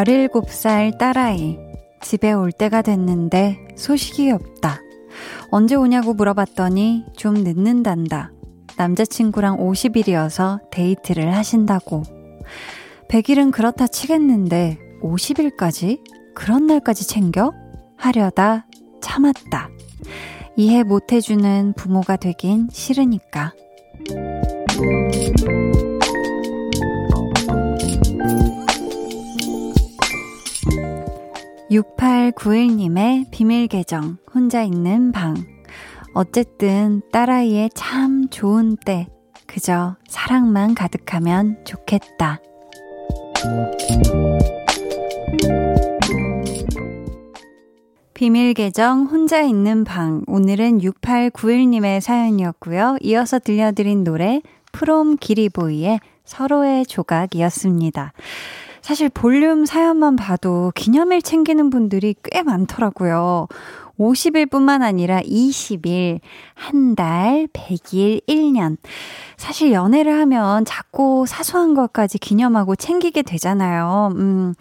열일곱 살 딸아이. 집에 올 때가 됐는데 소식이 없다. 언제 오냐고 물어봤더니 좀 늦는단다. 남자친구랑 50일이어서 데이트를 하신다고. 100일은 그렇다 치겠는데 50일까지? 그런 날까지 챙겨? 하려다 참았다. 이해 못해주는 부모가 되긴 싫으니까. 6891님의 비밀 계정, 혼자 있는 방. 어쨌든 딸아이의 참 좋은 때, 그저 사랑만 가득하면 좋겠다. 비밀 계정 혼자 있는 방. 오늘은 6891님의 사연이었고요. 이어서 들려드린 노래 프롬 기리보이의 서로의 조각이었습니다. 사실 볼륨 사연만 봐도 기념일 챙기는 분들이 꽤 많더라고요. 50일 뿐만 아니라 20일, 한 달, 100일, 1년. 사실 연애를 하면 작고 사소한 것까지 기념하고 챙기게 되잖아요. 음,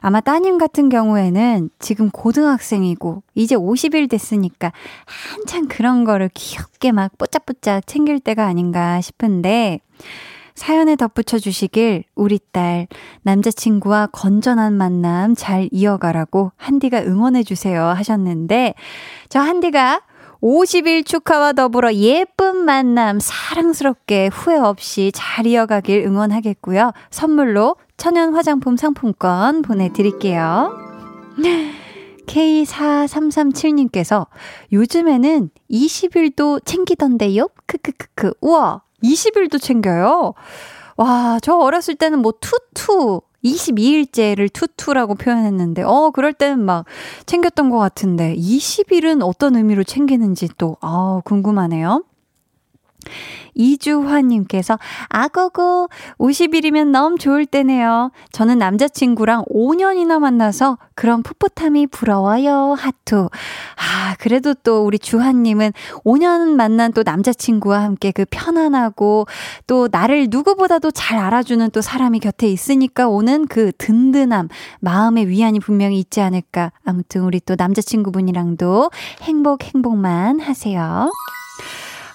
아마 따님 같은 경우에는 지금 고등학생이고 이제 50일 됐으니까 한참 그런 거를 귀엽게 막 뽀짝뽀짝 챙길 때가 아닌가 싶은데 사연에 덧붙여 주시길 우리 딸 남자친구와 건전한 만남 잘 이어가라고 한디가 응원해 주세요 하셨는데 저 한디가 50일 축하와 더불어 예쁜 만남 사랑스럽게 후회 없이 잘 이어가길 응원하겠고요. 선물로 천연 화장품 상품권 보내드릴게요. K4337님께서 요즘에는 20일도 챙기던데요? 크크크크. 우와, 20일도 챙겨요. 와, 저 어렸을 때는 뭐 투투 22일째를 투투라고 표현했는데, 어, 그럴 때는 막 챙겼던 것 같은데, 20일은 어떤 의미로 챙기는지 또, 아 궁금하네요. 이주화님께서, 아고고, 50일이면 너무 좋을 때네요. 저는 남자친구랑 5년이나 만나서 그런 풋풋함이 부러워요. 하투. 아, 그래도 또 우리 주하님은 5년 만난 또 남자친구와 함께 그 편안하고 또 나를 누구보다도 잘 알아주는 또 사람이 곁에 있으니까 오는 그 든든함, 마음의 위안이 분명히 있지 않을까. 아무튼 우리 또 남자친구분이랑도 행복, 행복만 하세요.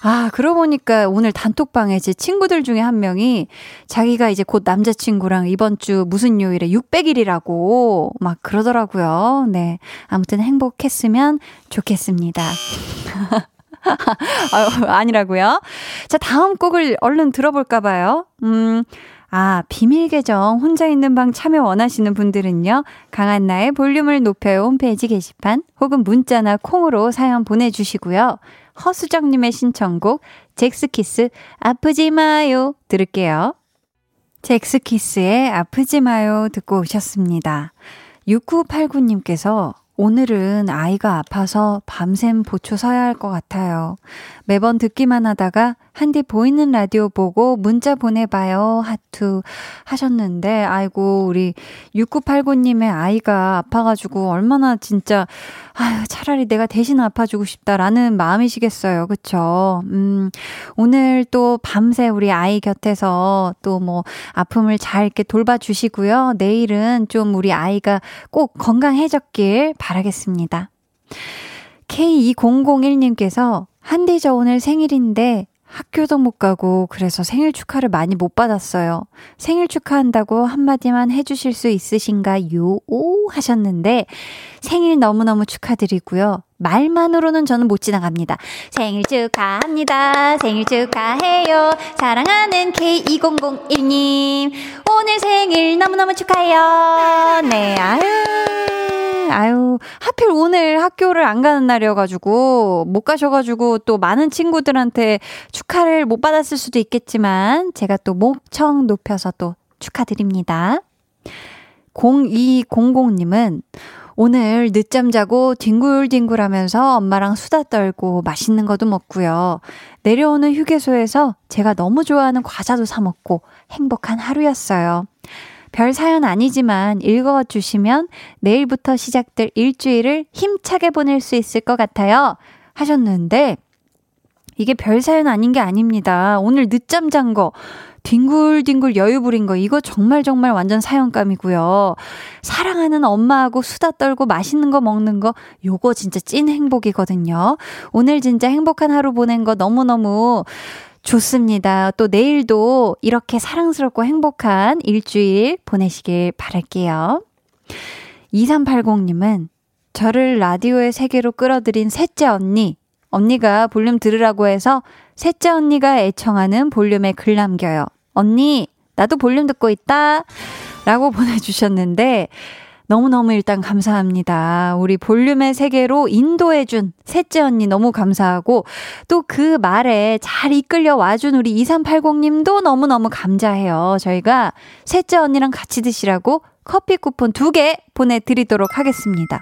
아, 그러고 보니까 오늘 단톡방에 제 친구들 중에 한 명이 자기가 이제 곧 남자친구랑 이번 주 무슨 요일에 600일이라고 막 그러더라고요. 네. 아무튼 행복했으면 좋겠습니다. [LAUGHS] 아, 아니라고요? 자, 다음 곡을 얼른 들어볼까 봐요. 음, 아, 비밀 계정 혼자 있는 방 참여 원하시는 분들은요. 강한나의 볼륨을 높여요 홈페이지 게시판 혹은 문자나 콩으로 사연 보내 주시고요. 허수정님의 신청곡 잭스키스 아프지 마요 들을게요. 잭스키스의 아프지 마요 듣고 오셨습니다. 6989님께서 오늘은 아이가 아파서 밤샘 보초 서야 할 것 같아요. 매번 듣기만 하다가 한디 보이는 라디오 보고 문자 보내봐요. 하투 하셨는데, 아이고, 우리 6989님의 아이가 아파가지고 얼마나 진짜, 아유, 차라리 내가 대신 아파주고 싶다라는 마음이시겠어요. 그쵸? 음, 오늘 또 밤새 우리 아이 곁에서 또 뭐 아픔을 잘 이렇게 돌봐주시고요. 내일은 좀 우리 아이가 꼭 건강해졌길 바라겠습니다. K2001님께서 한디 저 오늘 생일인데 학교도 못 가고 그래서 생일 축하를 많이 못 받았어요. 생일 축하한다고 한마디만 해주실 수 있으신가요? 오 하셨는데 생일 너무너무 축하드리고요. 말만으로는 저는 못 지나갑니다. 생일 축하합니다. 생일 축하해요. 사랑하는 K2001님. 오늘 생일 너무너무 축하해요. 네, 아유. 아유, 하필 오늘 학교를 안 가는 날이어가지고, 못 가셔가지고, 또 많은 친구들한테 축하를 못 받았을 수도 있겠지만, 제가 또 목청 높여서 또 축하드립니다. 0200님은, 오늘 늦잠 자고 뒹굴뒹굴 하면서 엄마랑 수다 떨고 맛있는 것도 먹고요. 내려오는 휴게소에서 제가 너무 좋아하는 과자도 사 먹고 행복한 하루였어요. 별 사연 아니지만 읽어주시면 내일부터 시작될 일주일을 힘차게 보낼 수 있을 것 같아요. 하셨는데, 이게 별 사연 아닌 게 아닙니다. 오늘 늦잠 잔 거, 뒹굴뒹굴 여유 부린 거, 이거 정말 정말 완전 사연감이고요. 사랑하는 엄마하고 수다 떨고 맛있는 거 먹는 거, 요거 진짜 찐 행복이거든요. 오늘 진짜 행복한 하루 보낸 거 너무너무 좋습니다. 또 내일도 이렇게 사랑스럽고 행복한 일주일 보내시길 바랄게요. 2380님은 저를 라디오의 세계로 끌어들인 셋째 언니. 언니가 볼륨 들으라고 해서 셋째 언니가 애청하는 볼륨에 글 남겨요. 언니, 나도 볼륨 듣고 있다. 라고 [LAUGHS] 보내주셨는데, 너무너무 일단 감사합니다. 우리 볼륨의 세계로 인도해준 셋째 언니 너무 감사하고 또 그 말에 잘 이끌려 와준 우리 2380님도 너무너무 감사해요. 저희가 셋째 언니랑 같이 드시라고 커피 쿠폰 두 개 보내드리도록 하겠습니다.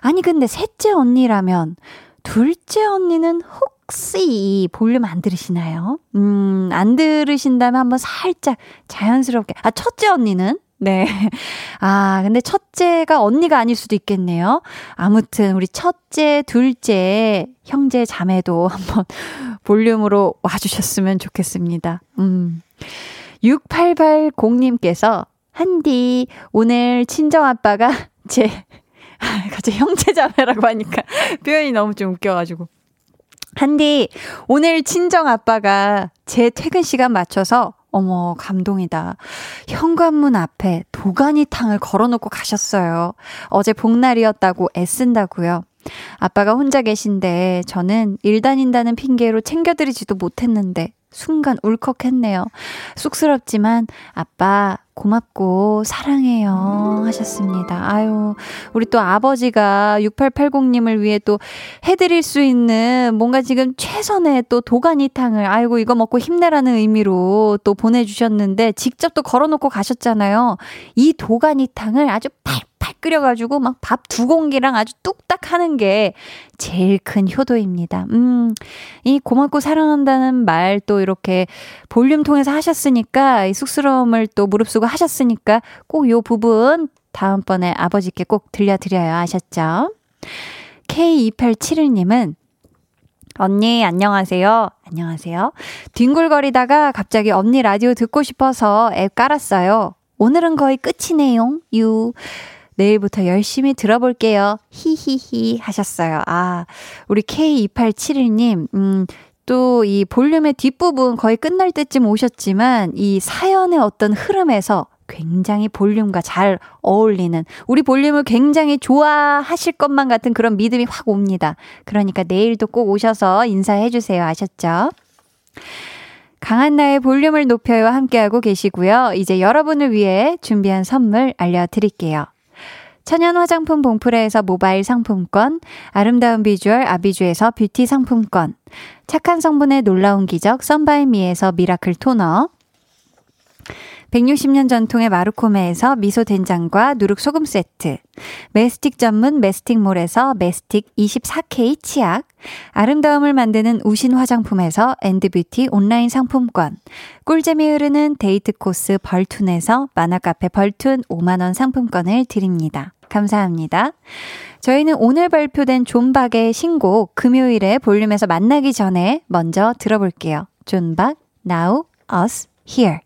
아니, 근데 셋째 언니라면 둘째 언니는 혹시 볼륨 안 들으시나요? 음, 안 들으신다면 한번 살짝 자연스럽게. 아, 첫째 언니는? 네. [LAUGHS] 아, 근데 첫째가 언니가 아닐 수도 있겠네요. 아무튼, 우리 첫째, 둘째, 형제, 자매도 [LAUGHS] 한번 볼륨으로 와주셨으면 좋겠습니다. 음. 6880님께서, 한디, 오늘 친정아빠가 [LAUGHS] 제, 갑자기 형제 자매라고 하니까 표현이 너무 좀 웃겨가지고. 한디, 오늘 친정 아빠가 제 퇴근 시간 맞춰서 어머, 감동이다. 현관문 앞에 도가니탕을 걸어놓고 가셨어요. 어제 복날이었다고 애쓴다고요. 아빠가 혼자 계신데 저는 일 다닌다는 핑계로 챙겨드리지도 못했는데 순간 울컥했네요. 쑥스럽지만 아빠 고맙고 사랑해요 하셨습니다. 아유, 우리 또 아버지가 6880님을 위해 또 해드릴 수 있는 뭔가 지금 최선의 또 도가니탕을 아이고 이거 먹고 힘내라는 의미로 또 보내주셨는데 직접 또 걸어놓고 가셨잖아요. 이 도가니탕을 아주 팔팔 끓여가지고 막 밥 두 공기랑 아주 뚝딱 하는 게 제일 큰 효도입니다. 음, 이 고맙고 사랑한다는 말 또 이렇게 볼륨 통해서 하셨으니까 이 쑥스러움을 또 무릅쓰고 하셨으니까 꼭 요 부분 다음번에 아버지께 꼭 들려드려요. 아셨죠? K2871님은 언니, 안녕하세요. 안녕하세요. 뒹굴거리다가 갑자기 언니 라디오 듣고 싶어서 앱 깔았어요. 오늘은 거의 끝이네요. 유. 내일부터 열심히 들어볼게요. 히히히 하셨어요. 아, 우리 K2871님, 음, 또 이 볼륨의 뒷부분 거의 끝날 때쯤 오셨지만 이 사연의 어떤 흐름에서 굉장히 볼륨과 잘 어울리는 우리 볼륨을 굉장히 좋아하실 것만 같은 그런 믿음이 확 옵니다. 그러니까 내일도 꼭 오셔서 인사해 주세요. 아셨죠? 강한나의 볼륨을 높여요 함께하고 계시고요. 이제 여러분을 위해 준비한 선물 알려드릴게요. 천연 화장품 봉프레에서 모바일 상품권, 아름다운 비주얼 아비주에서 뷰티 상품권, 착한 성분의 놀라운 기적 썬바이미에서 미라클 토너, 160년 전통의 마루코메에서 미소 된장과 누룩 소금 세트, 메스틱 전문 메스틱몰에서 메스틱 24K 치약, 아름다움을 만드는 우신 화장품에서 엔드뷰티 온라인 상품권, 꿀잼이 흐르는 데이트 코스 벌툰에서 만화카페 벌툰 5만원 상품권을 드립니다. 감사합니다. 저희는 오늘 발표된 존박의 신곡 금요일에 볼륨에서 만나기 전에 먼저 들어볼게요. 존박, Now, Us, Here.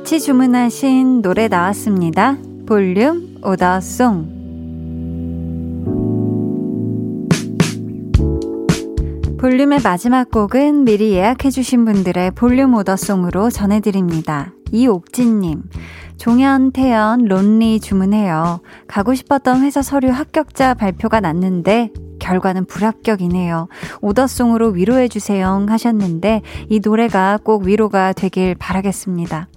같이 주문하신 노래 나왔습니다. 볼륨 오더송. 볼륨의 마지막 곡은 미리 예약해주신 분들의 볼륨 오더송으로 전해드립니다. 이옥진님, 종현, 태연, 론리 주문해요. 가고 싶었던 회사 서류 합격자 발표가 났는데 결과는 불합격이네요. 오더송으로 위로해주세요 하셨는데 이 노래가 꼭 위로가 되길 바라겠습니다.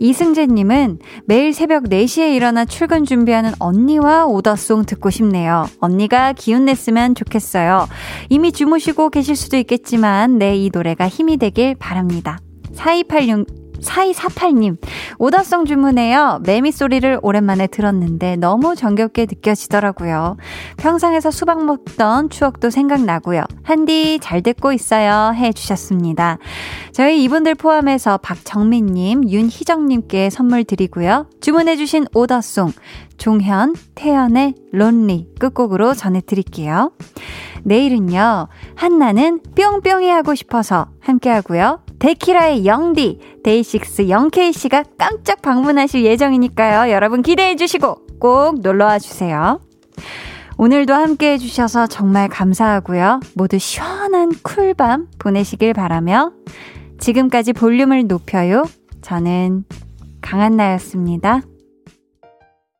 이승재님은 매일 새벽 4시에 일어나 출근 준비하는 언니와 오더송 듣고 싶네요. 언니가 기운 냈으면 좋겠어요. 이미 주무시고 계실 수도 있겠지만, 네, 이 노래가 힘이 되길 바랍니다. 4286, 4248님, 오더송 주문해요. 매미 소리를 오랜만에 들었는데 너무 정겹게 느껴지더라고요. 평상에서 수박 먹던 추억도 생각나고요. 한디 잘 듣고 있어요. 해 주셨습니다. 저희 이분들 포함해서 박정민님, 윤희정님께 선물 드리고요. 주문해주신 오더송, 종현, 태연의 론리 끝곡으로 전해드릴게요. 내일은요, 한나는 뿅뿅이 하고 싶어서 함께 하고요. 데키라의 영디, 데이식스 영케이씨가 깜짝 방문하실 예정이니까요. 여러분 기대해 주시고 꼭 놀러와 주세요. 오늘도 함께 해주셔서 정말 감사하고요. 모두 시원한 쿨밤 보내시길 바라며 지금까지 볼륨을 높여요. 저는 강한나였습니다.